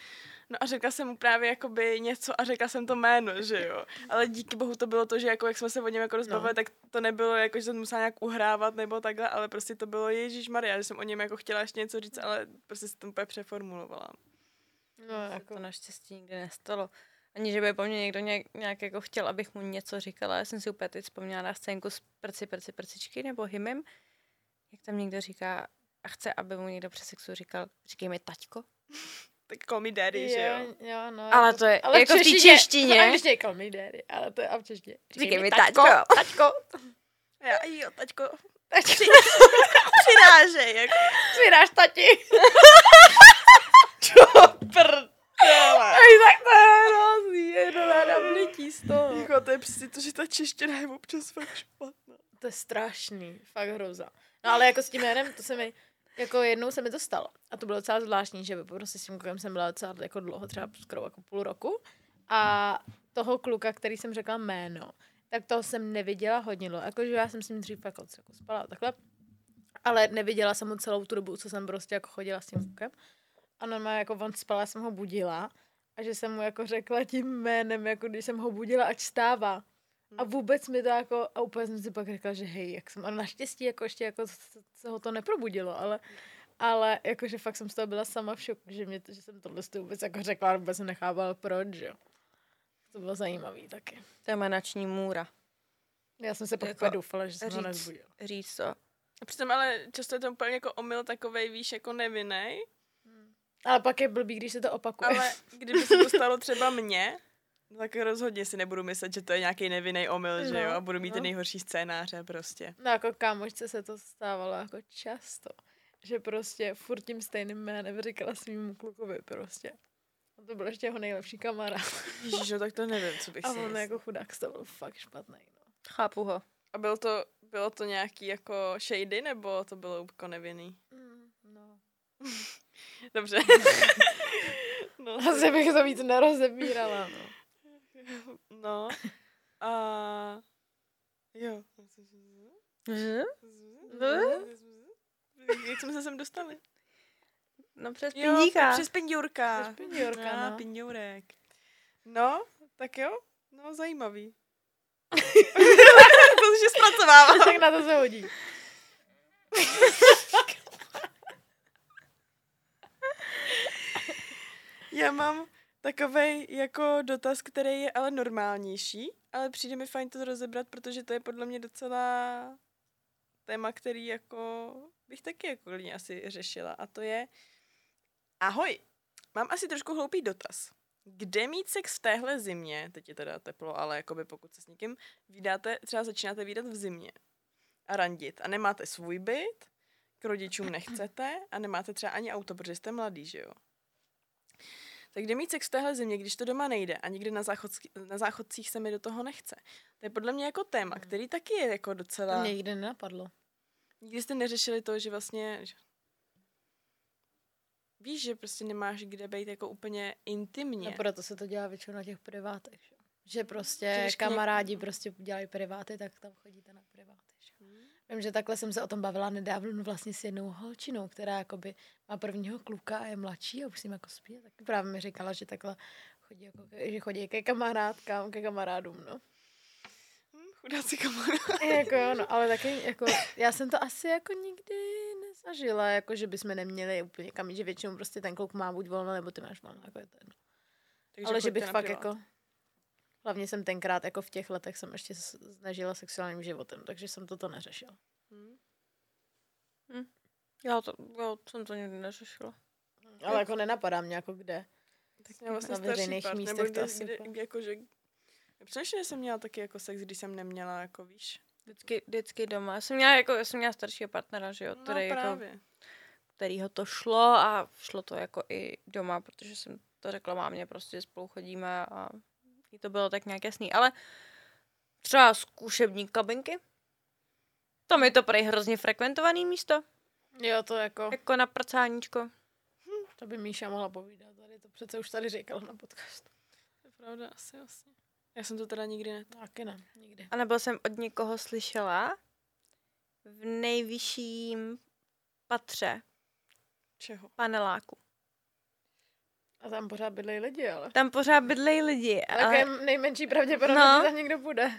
No a řekla jsem mu právě jakoby něco a řekla jsem to jméno, že jo. Ale díky bohu to bylo to, že jako jak jsme se o něm jako rozbavili, no. tak to nebylo jako, že jsem musela nějak uhrávat nebo takhle, ale prostě to bylo Ježíš Maria, že jsem o něm jako chtěla ještě něco říct, ale prostě se to úplně přeformulovala. No, jako to naštěstí nikdy nestalo. Ani, že by po mně někdo nějak, nějak jako chtěl, abych mu něco říkala. Já jsem si úplně teď vzpomněla na scénku s prci, prci, prcičky nebo hymem, jak tam někdo říká a chce, aby mu někdo přes sexu říkal, říkej mi taťko. [LAUGHS] tak call me daddy, že jo? jo no, ale jako, to je ale jako v té češtině. Ale když call me daddy, ale to je a v češtině. Říkej, říkej mi taťko. Taťko. [LAUGHS] taťko. Já, jo, taťko. Při, [LAUGHS] přirážej, jako. Přiráž tati. Čo prd. Ej, tak to je je to na blití z toho. Jako to je přesně to, že ta čeština je občas fakt špatná. To je strašný, fakt hroza. No ale jako s tím jménem, to se mi, jako jednou se mi to stalo. A to bylo docela zvláštní, že prostě s tím klukem jsem byla docela jako dlouho, třeba skoro jako půl roku. A toho kluka, který jsem řekla jméno, tak toho jsem neviděla hodně dlouho. Jakože já jsem s ním dřív jako, jako spala takhle. Ale neviděla jsem ho celou tu dobu, co jsem prostě jako chodila s tím klukem. A normálně jako on spal, já jsem ho budila. A že jsem mu jako řekla tím jménem, jako když jsem ho budila, ať stává. A hmm. vůbec mi to jako, a úplně jsem si pak řekla, že hej, jak jsem, a naštěstí jako ještě jako se ho to neprobudilo, ale, ale jakože fakt jsem z toho byla sama v šoku, že, mě, že jsem tohle vůbec jako řekla, vůbec jsem nechávala proč, že jo. To bylo zajímavý taky. To je manační můra. Já jsem se pak jako doufala, že jsem říct, ho nezbudila. Říct to. A přitom ale často je to úplně jako omyl takovej, víš, jako nevinnej. Ale pak je blbý, když se to opakuje. Ale kdyby se to stalo třeba mně, No tak rozhodně si nebudu myslet, že to je nějaký nevinný omyl, no, že jo? A budu mít no. ty nejhorší scénáře prostě. No jako kámošce se to stávalo jako často. Že prostě furt tím stejným jménem říkala svým klukovi prostě. A to byl ještě jeho nejlepší kamarád. Ježiš, tak to nevím, co bych A si on jako chudák to byl fakt špatný. No. Chápu ho. A bylo to, bylo to nějaký jako shady, nebo to bylo jako nevinný? Mm, no. [LAUGHS] Dobře. [LAUGHS] no. Asi bych to víc nerozebírala, no. [LAUGHS] No. A... Jo. Jak jsme se sem dostali? No přes pindíka. Jo, přes pindňurka. Přes pindňurka, no. Pindňurek. No, tak jo. No, zajímavý. [LAUGHS] to už zpracovávám. tak na to se hodí. Já mám takový jako dotaz, který je ale normálnější, ale přijde mi fajn to rozebrat, protože to je podle mě docela téma, který jako bych taky jako asi řešila a to je Ahoj, mám asi trošku hloupý dotaz. Kde mít sex v téhle zimě, teď je teda teplo, ale jakoby pokud se s někým vydáte, třeba začínáte výdat v zimě a randit a nemáte svůj byt, k rodičům nechcete a nemáte třeba ani auto, protože jste mladý, že jo? Tak kde mít sex v téhle zimě, když to doma nejde a nikdy na, záchodský, na záchodcích se mi do toho nechce? To je podle mě jako téma, hmm. který taky je jako docela... Mě nikdy nenapadlo. Nikdy jste neřešili to, že vlastně... Víš, že prostě nemáš kde být jako úplně intimně. No proto se to dělá většinou na těch privátech, že? Že prostě kamarádi něk... prostě dělají priváty, tak tam chodíte na priváty. Že? Hmm. Vím, že takhle jsem se o tom bavila nedávno vlastně s jednou holčinou, která jakoby má prvního kluka a je mladší a už s ním jako spí. Tak právě mi říkala, že takhle chodí, jako, že chodí ke kamarádkám, ke kamarádům, no. Hmm, chudáci kamarád. jako jo, no, ale taky, jako, já jsem to asi jako nikdy nezažila, jako, že bychom neměli úplně kam, že většinou prostě ten kluk má buď volno, nebo ty máš volno, jako je to jedno. Takže ale že bych fakt jako, Hlavně jsem tenkrát, jako v těch letech, jsem ještě nežila sexuálním životem, takže jsem toto neřešila. Hmm. Hm. Já, to, já jsem to nikdy neřešila. Ale jako nenapadá mě jako kde. Tak já vlastně na veřejných part, místech nebo kde, to kde, kde, jako, že... Přemýšlím, že jsem měla taky jako sex, když jsem neměla, jako víš. Vždycky, vždycky doma. Já jsem měla, jako, já jsem měla staršího partnera, že jo, no, který, no, právě. jako, kterýho to šlo a šlo to jako i doma, protože jsem to řekla mámě, prostě spolu chodíme a jí to bylo tak nějak jasný. Ale třeba zkušební kabinky, tam je to prej hrozně frekventovaný místo. Jo, to jako... Jako na prcáníčko. Hm, to by Míša mohla povídat. Tady to přece už tady říkala na podcast. To je pravda, asi vlastně. Já jsem to teda nikdy ne. Taky ne, nikdy. A nebo jsem od někoho slyšela v nejvyšším patře Čeho? paneláku. A tam pořád bydlejí lidi, ale. Tam pořád bydlejí lidi. Ale Ale... je nejmenší pravděpodobnost, No. že tam někdo bude.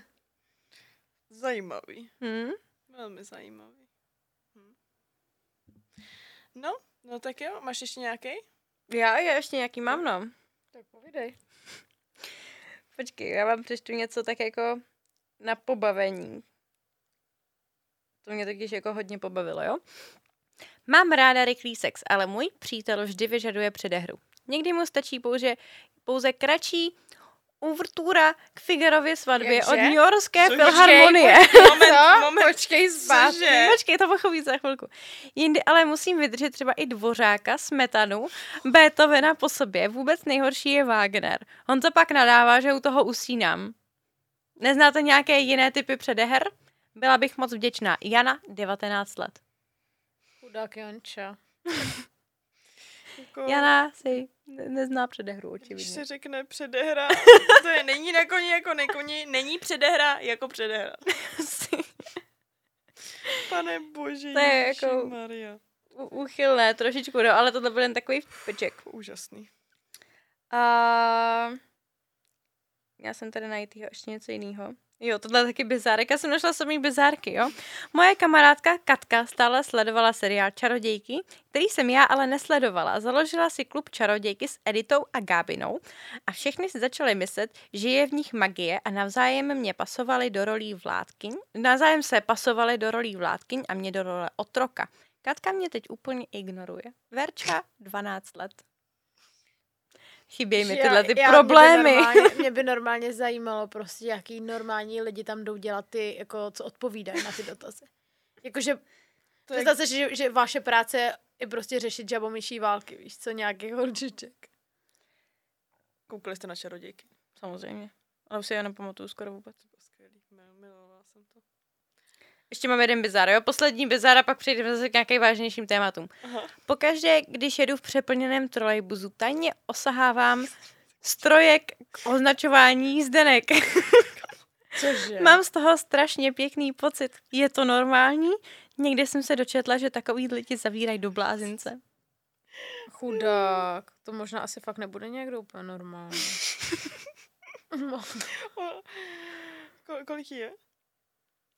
Zajímavý. Hm? Velmi zajímavý. Hm. No, no tak jo, máš ještě nějaký? Já, já ještě nějaký mám, no. Tak povídej. Počkej, já vám přečtu něco tak jako na pobavení. To mě totiž jako hodně pobavilo, jo? Mám ráda rychlý sex, ale můj přítel vždy vyžaduje předehru. Někdy mu stačí pouze, pouze kratší uvrtura k Figarově svatbě Jakže? od New Yorkské Cože? filharmonie. Moment, Co? moment. Počkej zpátky. Cože? Počkej, to pochopí za chvilku. Jindy ale musím vydržet třeba i Dvořáka, Smetanu, Beethovena po sobě. Vůbec nejhorší je Wagner. On to pak nadává, že u toho usínám. Neznáte nějaké jiné typy předeher? Byla bych moc vděčná. Jana, 19 let. Chudák Janča. [LAUGHS] Jako, Jana si ne- nezná předehru, Když očividně. se řekne předehra, to je není na koni jako na koni, není předehra jako předehra. [LAUGHS] Pane bože, To je jako- Maria. Uchylné trošičku, no, ale tohle byl jen takový vpeček. Úžasný. A já jsem tady najít ještě něco jiného. Jo, tohle je taky bizárek. Já jsem našla samý bizárky, jo. Moje kamarádka Katka stále sledovala seriál Čarodějky, který jsem já ale nesledovala. Založila si klub Čarodějky s Editou a Gábinou a všechny si začaly myslet, že je v nich magie a navzájem mě pasovali do rolí vládkyň. Navzájem se pasovali do rolí vládkyň a mě do role otroka. Katka mě teď úplně ignoruje. Verča, 12 let. Chybějí mi tyhle já- ty já- problémy. Mě by, normálně, [LAUGHS] mě by normálně zajímalo prostě, jaký normální lidi tam jdou dělat ty, jako co odpovídají na ty dotazy. Jakože, To je, si, že, že vaše práce je prostě řešit žabomyší války, víš co, nějaký holčiček. koukali jste na čarodějky. Samozřejmě. Ale už si je nepamatuju skoro vůbec. To bylo skvělý, mil- milovala jsem to. Ještě mám jeden bizar, jo? Poslední bizar a pak přejdeme zase k nějakým vážnějším tématům. Aha. Pokaždé, když jedu v přeplněném trolejbusu, tajně osahávám strojek k označování jízdenek. [LAUGHS] Cože? Mám z toho strašně pěkný pocit. Je to normální? Někde jsem se dočetla, že takový lidi zavírají do blázince. Chudák. To možná asi fakt nebude někdo úplně normální. [LAUGHS] No. [LAUGHS] Kolik je?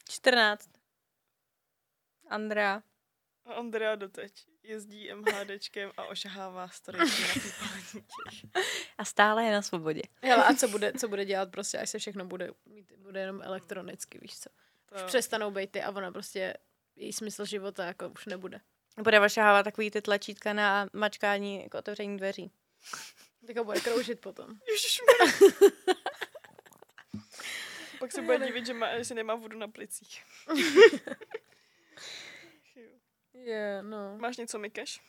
14. Andrea. A Andrea doteď jezdí MHDčkem a ošahává strojky na. [LAUGHS] A stále je na svobodě. Hele, a co bude, co bude dělat prostě, až se všechno bude, mít- bude jenom elektronicky, víš co? To, Už přestanou být ty a ona prostě, její smysl života jako už nebude. Bude ošahávat takový ty tlačítka na mačkání jako otevření dveří. Tak ho bude kroužit potom. Ježišmarja. [LAUGHS] Pak se [LAUGHS] bude divit, že má, jestli nemá vodu na plicích. [LAUGHS] Jo. Je, no. Máš něco, Mikeš?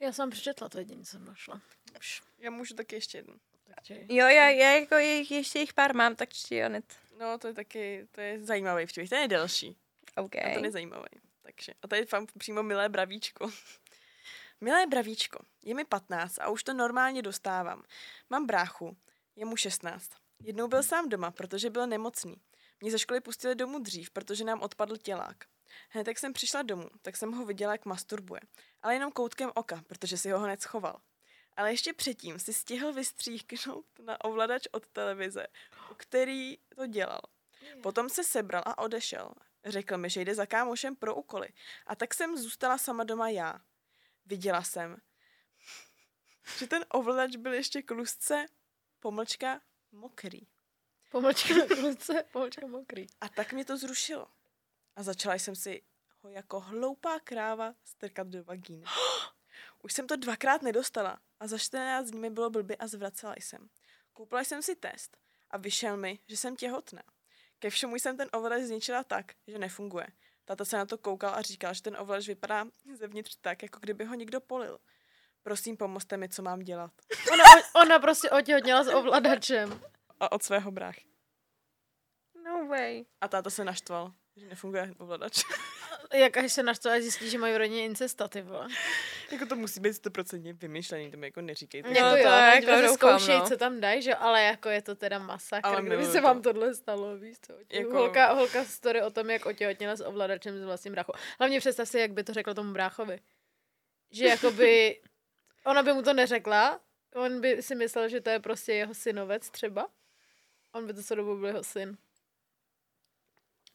Já jsem přečetla to jediné, co jsem našla. Už. Já můžu taky ještě jednu. Takže... Jo, já, já jako je, ještě jich pár mám, tak čti Janet. No, to je taky, to je zajímavý příběh. Ten je delší. OK. A ten je zajímavý. Takže, a tady fakt přímo milé bravíčko. [LAUGHS] Milé bravíčko, je mi 15 a už to normálně dostávám. Mám bráchu, je mu 16. Jednou byl sám doma, protože byl nemocný. Mě ze školy pustili domů dřív, protože nám odpadl tělák. Hned jak jsem přišla domů, tak jsem ho viděla, jak masturbuje. Ale jenom koutkem oka, protože si ho hned schoval. Ale ještě předtím si stihl vystříknout na ovladač od televize, který to dělal. Potom se sebral a odešel. Řekl mi, že jde za kámošem pro úkoly. A tak jsem zůstala sama doma já. Viděla jsem, že ten ovladač byl ještě kluzce, pomlčka, mokrý. Pomlčka kluce, pomlčka mokrý. A tak mě to zrušilo. A začala jsem si ho jako hloupá kráva strkat do vagíny. [GASPS] Už jsem to dvakrát nedostala a za 14 dní mi bylo blbě a zvracela jsem. Koupila jsem si test a vyšel mi, že jsem těhotná. Ke všemu jsem ten ovladač zničila tak, že nefunguje. Tata se na to koukal a říkal, že ten ovladač vypadá zevnitř tak, jako kdyby ho někdo polil. Prosím, pomozte mi, co mám dělat. Ona, ona prostě otěhotněla s ovladačem. A od svého bráchy. No way. A táta se naštval, že nefunguje ovladač. Jak až se naštve a zjistí, že mají v rodině incesta, ty vole. jako to musí být stoprocentně vymyšlený, to mi jako neříkejte. Jako to jo, jako jako doufám, zkoušej, no. co tam dají, že jo, ale jako je to teda masakr, Ale kdyby se to. vám tohle stalo, víš co. Jako- Jako... Holka, holka story o tom, jak otěhotněla s ovladačem s vlastním bráchou. Hlavně představ si, jak by to řekla tomu bráchovi. Že jakoby, ona by mu to neřekla, on by si myslel, že to je prostě jeho synovec třeba. On by to co dobu byl jeho syn.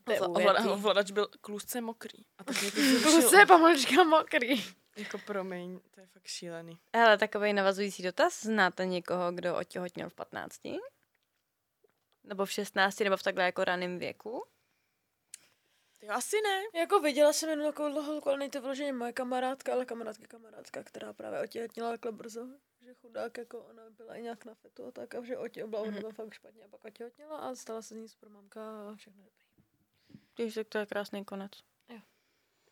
To je Ovlada-. Ovladač byl kluzce mokrý. A tak to Kluse, zrušilo. pomlčka mokrý. Jako promiň, to je fakt šílený. Hele, takový navazující dotaz. Znáte někoho, kdo otěhotněl v 15? Nebo v 16, nebo v takhle jako raném věku? Jo, asi ne. Jako viděla jsem jednu takovou holku, ale není to vyloženě moje kamarádka, ale kamarádka kamarádka, která právě otěhotněla takhle brzo. Že chudák, jako ona byla i nějak na fetu a tak, a že otě, byla Mhm. mm-hmm. fakt špatně a pak otěhotněla a stala se z ní super mamka a všechno dobrý. Když tak to je krásný konec.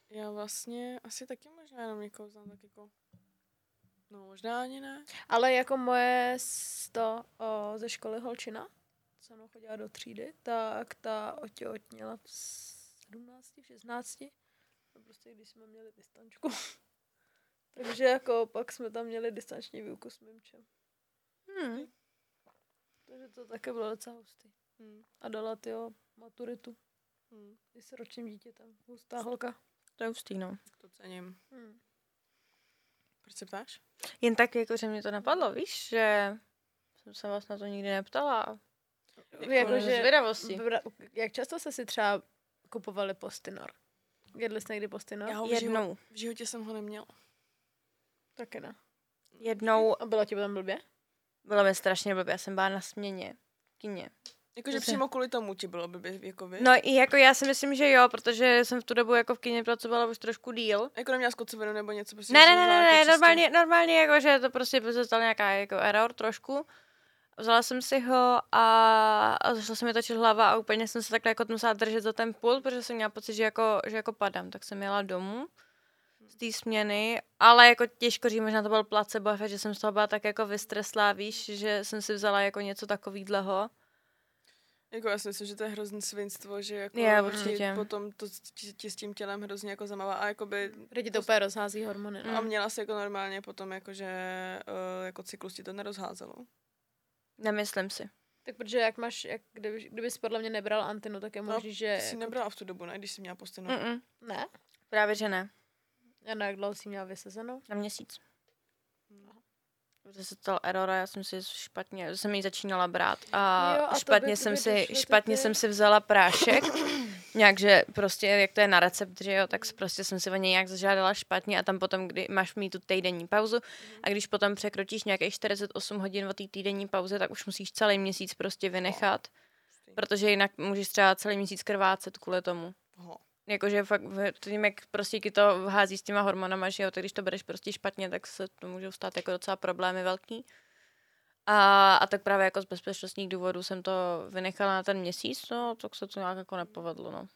Já vlastně asi taky možná jenom někoho znám tak jako... No možná ani ne. Ale jako moje sto o, ze školy holčina, co mnou chodila do třídy, tak ta otěhotněla 17, v 16. A prostě když jsme měli distančku. [LAUGHS] Takže jako pak jsme tam měli distanční výuku s mýmčem. Hmm. Takže to také bylo docela hustý. Hm, A dala tyjo maturitu hm, i s ročním dítětem. Hustá holka. To je hustý, no. to cením. Hmm. Proč se ptáš? Jen tak jako, že mě to napadlo, víš, že jsem se vás na to nikdy neptala. Jako, z že, zvědavosti. jak často jste si třeba kupovali postinor? Jedli jste někdy postinor? Já ho v, Jednou. v životě jsem ho neměla. Taky ne. Jednou A bylo ti potom blbě? bylo mi strašně blbě, já jsem byla na směně. v Kině. Jakože přímo kvůli tomu ti bylo by jako vy. No i jako já si myslím, že jo, protože jsem v tu dobu jako v kině pracovala už trošku díl. Jako neměla skocovinu nebo něco prostě. Ne, ne, ne, ne, jako ne čistě- normálně, normálně jako, že to prostě se stal nějaká jako error trošku. Vzala jsem si ho a, a začala se mi točit hlava a úplně jsem se takhle jako musela držet za ten pult, protože jsem měla pocit, že jako, že jako padám. Tak jsem jela domů z té směny, ale jako těžko říct, možná to byl placebo efekt, že jsem z toho byla tak jako vystreslá, víš, že jsem si vzala jako něco takového. Jako já si myslím, že to je hrozný svinstvo, že jako Je, určitě. potom to ti, s tím tělem hrozně jako zamává a jakoby Protože to úplně rozhází hormony. No. a měla se jako normálně potom jakože uh, jako cyklus ti to nerozházelo. Nemyslím si. Tak protože jak máš, jak kdyby, kdybys podle mě nebral antinu, tak je No, možný, že... Ty jsi jako, nebrala v tu dobu, ne, když jsi měla postinu. Mm-mm. Ne? Právě, že ne. A na jak dlouho jsi měla vysezenou? Na měsíc. No. Protože se stal error a já jsem si špatně, jsem ji začínala brát a, Jo, a to špatně by- jsem si, špatně jsem si vzala prášek, [COUGHS] nějak, že prostě, jak to je na recept, že jo, tak prostě jsem si o něj nějak zažádala špatně a tam potom, kdy máš mít tu týdenní pauzu a když potom překročíš nějakých 48 hodin o té týdenní pauze, tak už musíš celý měsíc prostě vynechat, protože jinak můžeš třeba celý měsíc krvácet kvůli tomu. Ho. Jakože fakt tím, jak prostě ti to hází s těma hormonama, že jo, tak když to bereš prostě špatně, tak se to můžou stát jako docela problémy velký. A, a tak právě jako z bezpečnostních důvodů jsem to vynechala na ten měsíc, no, tak se to nějak jako nepovedlo, no.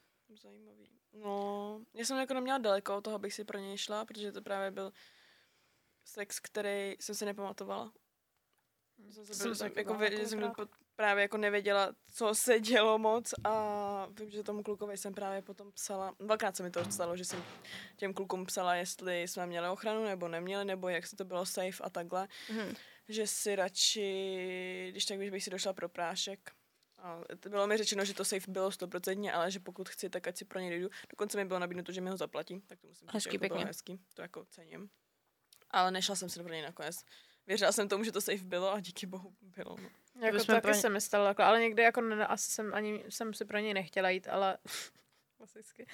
Zajímavý. No, já jsem jako neměla daleko od toho, abych si pro něj šla, protože to právě byl sex, který jsem si nepamatovala. Jsem, se, jsem, jako, vě, jsem právě jako nevěděla, co se dělo moc a vím, že tomu klukovi jsem právě potom psala, dvakrát se mi to stalo, že jsem těm klukům psala, jestli jsme měli ochranu nebo neměli, nebo jak se to bylo safe a takhle, Mhm. Že si radši, když tak bych si došla pro prášek. A to bylo mi řečeno, že to safe bylo stoprocentně, ale že pokud chci, tak ať si pro něj dojdu. Dokonce mi bylo nabídnuto, že mi ho zaplatí, tak to musím říct, Hezký, že jako bylo pěkně. hezký. To jako cením. Ale nešla jsem si pro něj nakonec. Věřila jsem tomu, že to safe bylo a díky bohu bylo. No. Jako to bychom taky pro ně- se mi stalo, jako, ale někdy jako ne, asi jsem ani jsem si pro něj nechtěla jít, ale [LAUGHS] klasicky.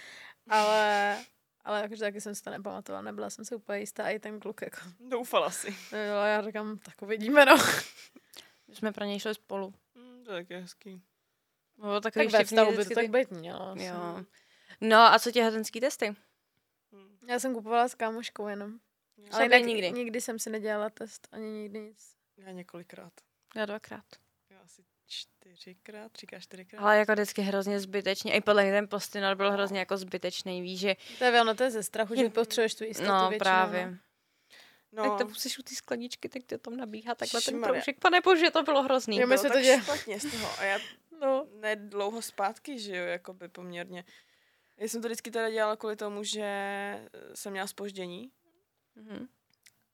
Ale, ale jakože taky jsem si to nepamatovala, nebyla jsem si úplně jistá, a i ten kluk jako Doufala si. nebyl, a já říkám, tak uvidíme, no. [LAUGHS] My jsme pro něj šli spolu. Hmm, to je taky hezký. Takový Tak ve vztahu by to tak být mělo. asi. Jo. No a co těhotenský testy? Hmm. Já jsem kupovala s kámoškou jenom. Já, Ale jinak nikdy. nikdy jsem si nedělala test, ani nikdy nic. já několikrát. Já dvakrát. Čtyřikrát, třikrát, čtyřikrát. Ale jako vždycky hrozně zbytečně. I podle mě ten postinor byl hrozně jako zbytečný, víš, že To je ono, to je ze strachu, že Je- potřebuješ tu jistotu no většinou. právě. No, Jak to pustíš u té skleničky, tak to tam nabíhá takhle ten Ježišmarja. proužek. Pane bože, to bylo hrozný. Jo, my bylo se to tak děje. špatně z toho. A já No. nedlouho zpátky, že jo, jakoby poměrně. Já jsem to vždycky teda dělala kvůli tomu, že jsem měla spoždění Mhm.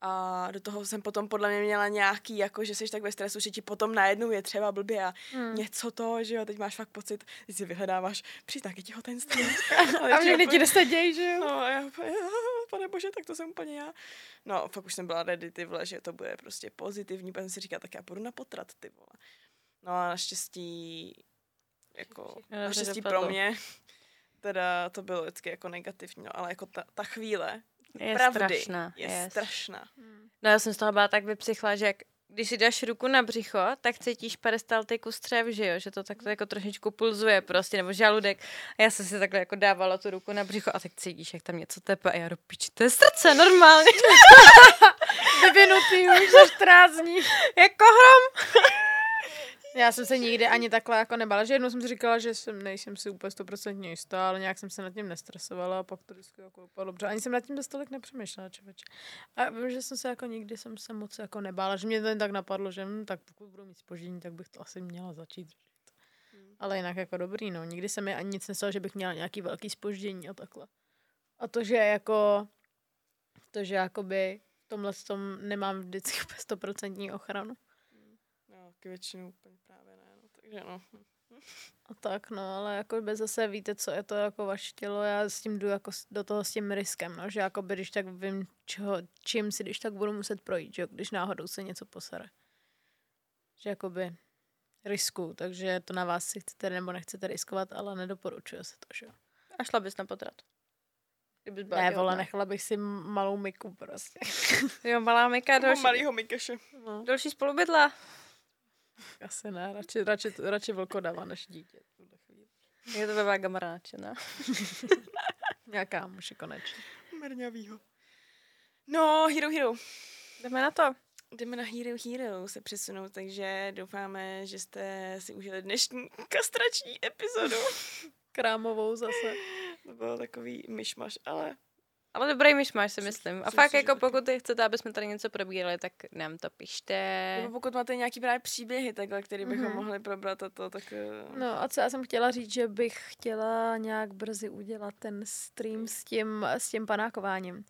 A do toho jsem potom podle mě měla nějaký, jako že jsi tak ve stresu, že ti potom najednou je třeba blbě a hmm. něco to, že jo, teď máš fakt pocit, že si vyhledáváš příznaky těhotenství. [LAUGHS] [LAUGHS] a někdy ti se děj, že jo? No, já, [LAUGHS] pane bože, tak to jsem úplně já. No, fakt už jsem byla ready, ty vole, že to bude prostě pozitivní, pak jsem si říkala, tak já půjdu na potrat, ty vole. No a naštěstí, jako, naštěstí pro mě, teda to bylo vždycky jako negativní, no, ale jako ta, ta chvíle, je pravdy strašná. je yes. strašná. No já jsem z toho byla tak vypsychla, že jak, když si dáš ruku na břicho, tak cítíš peristaltiku kus střev, že jo, že to takto jako trošičku pulzuje prostě, nebo žaludek. A já jsem si takhle jako dávala tu ruku na břicho a tak cítíš, jak tam něco tepe a já do piči, to je srdce normálně. [LAUGHS] Vyvinutý už za 14 dní. [LAUGHS] jako hrom. [LAUGHS] Já jsem se nikdy ani takhle jako nebala, že jednou jsem si říkala, že jsem, nejsem si úplně stoprocentně jistá, ale nějak jsem se nad tím nestresovala a pak to vždycky jako dopadlo dobře. Ani jsem nad tím dost tolik nepřemýšlela, čověče. A vím, že jsem se jako nikdy jsem se moc jako nebála, že mě to jen tak napadlo, že hm, tak pokud budu mít spoždění, tak bych to asi měla začít. Hmm. Ale jinak jako dobrý, no. Nikdy se mi ani nic nestalo, že bych měla nějaký velký spoždění a takhle. A to, že jako to, že jakoby v tomhle tom nemám vždycky stoprocentní ochranu. No, k většinu úplně takže no. A tak no, ale jako by zase víte, co je to jako vaše tělo, já s tím jdu jako do toho s tím riskem, no, že jako by, když tak vím, čeho, čím si když tak budu muset projít, že když náhodou se něco posere. Že jakoby risku, takže to na vás si chcete nebo nechcete riskovat, ale nedoporučuje se to, že A šla bys na potrat? ne, vole, nechala bych si malou myku prostě. jo, malá myka, další. Malýho mykeše. No. Další spolubydla. Asi ne, radši, radši, radši vlkodava než dítě. Je to ve kamaráče, ne? [LAUGHS] Nějaká muže konečně. Mrňavýho. No, Hero Hero. Jdeme na to. Jdeme na Hero Hero se přesunout, takže doufáme, že jste si užili dnešní kastrační epizodu. [LAUGHS] Krámovou zase. To byl takový myšmaš, ale ale dobrý myšmáš, si myslím. A fakt, jako pokud chcete, aby jsme tady něco probírali, tak nám to pište. Nebo pokud máte nějaký právě příběhy takhle, který bychom mm-hmm. mohli probrat a to, tak... Eh, no a co já jsem chtěla říct, že bych chtěla nějak brzy udělat ten stream s tím, s tím panákováním.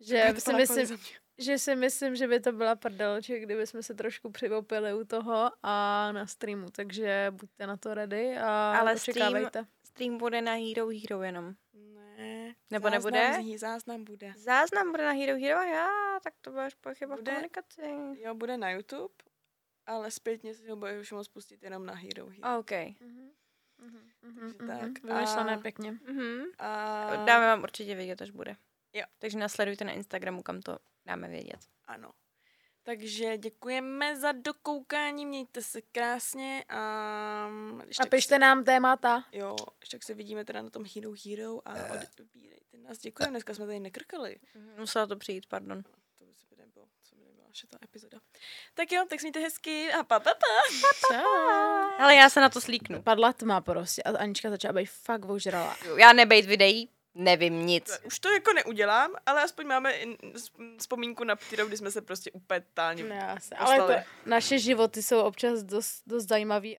Že si myslím, že si myslím, že by to byla že kdyby jsme se trošku přivopili u toho a na streamu, takže buďte na to ready a Ale očekávejte. Stream, stream bude na Hero Hero jenom. Nebo záznam, nebude? Záznam bude. Záznam bude na Hero Hero, já, tak to budeš pochyba bude, v komunikaci. Jo, bude na YouTube, ale zpětně si ho budeš moct pustit jenom na Hero Hero. OK. Mm-hmm. Mm-hmm, tak. Vymyšlené a... pěkně. Mm-hmm. A... Dáme vám určitě vědět, až bude. Jo. Takže nasledujte na Instagramu, kam to dáme vědět. Ano. Takže děkujeme za dokoukání, mějte se krásně a... A pište se... nám témata. Jo, ještě tak se vidíme teda na tom Hero Hero a odbírejte nás. Děkujeme, dneska jsme tady nekrkali. Mhm, musela to přijít, pardon. To by se by nebylo, co by nebyla ta epizoda. Tak jo, tak mějte hezky a pa pa pa. Čau. Ale já se na to slíknu. Padla tma prostě a Anička začala být fakt ožrala. Já nebejt videí, nevím nic. Už to jako neudělám, ale aspoň máme vzpomínku na kterou, kdy jsme se prostě úplně totálně Ale to, naše životy jsou občas dost, dost zajímavý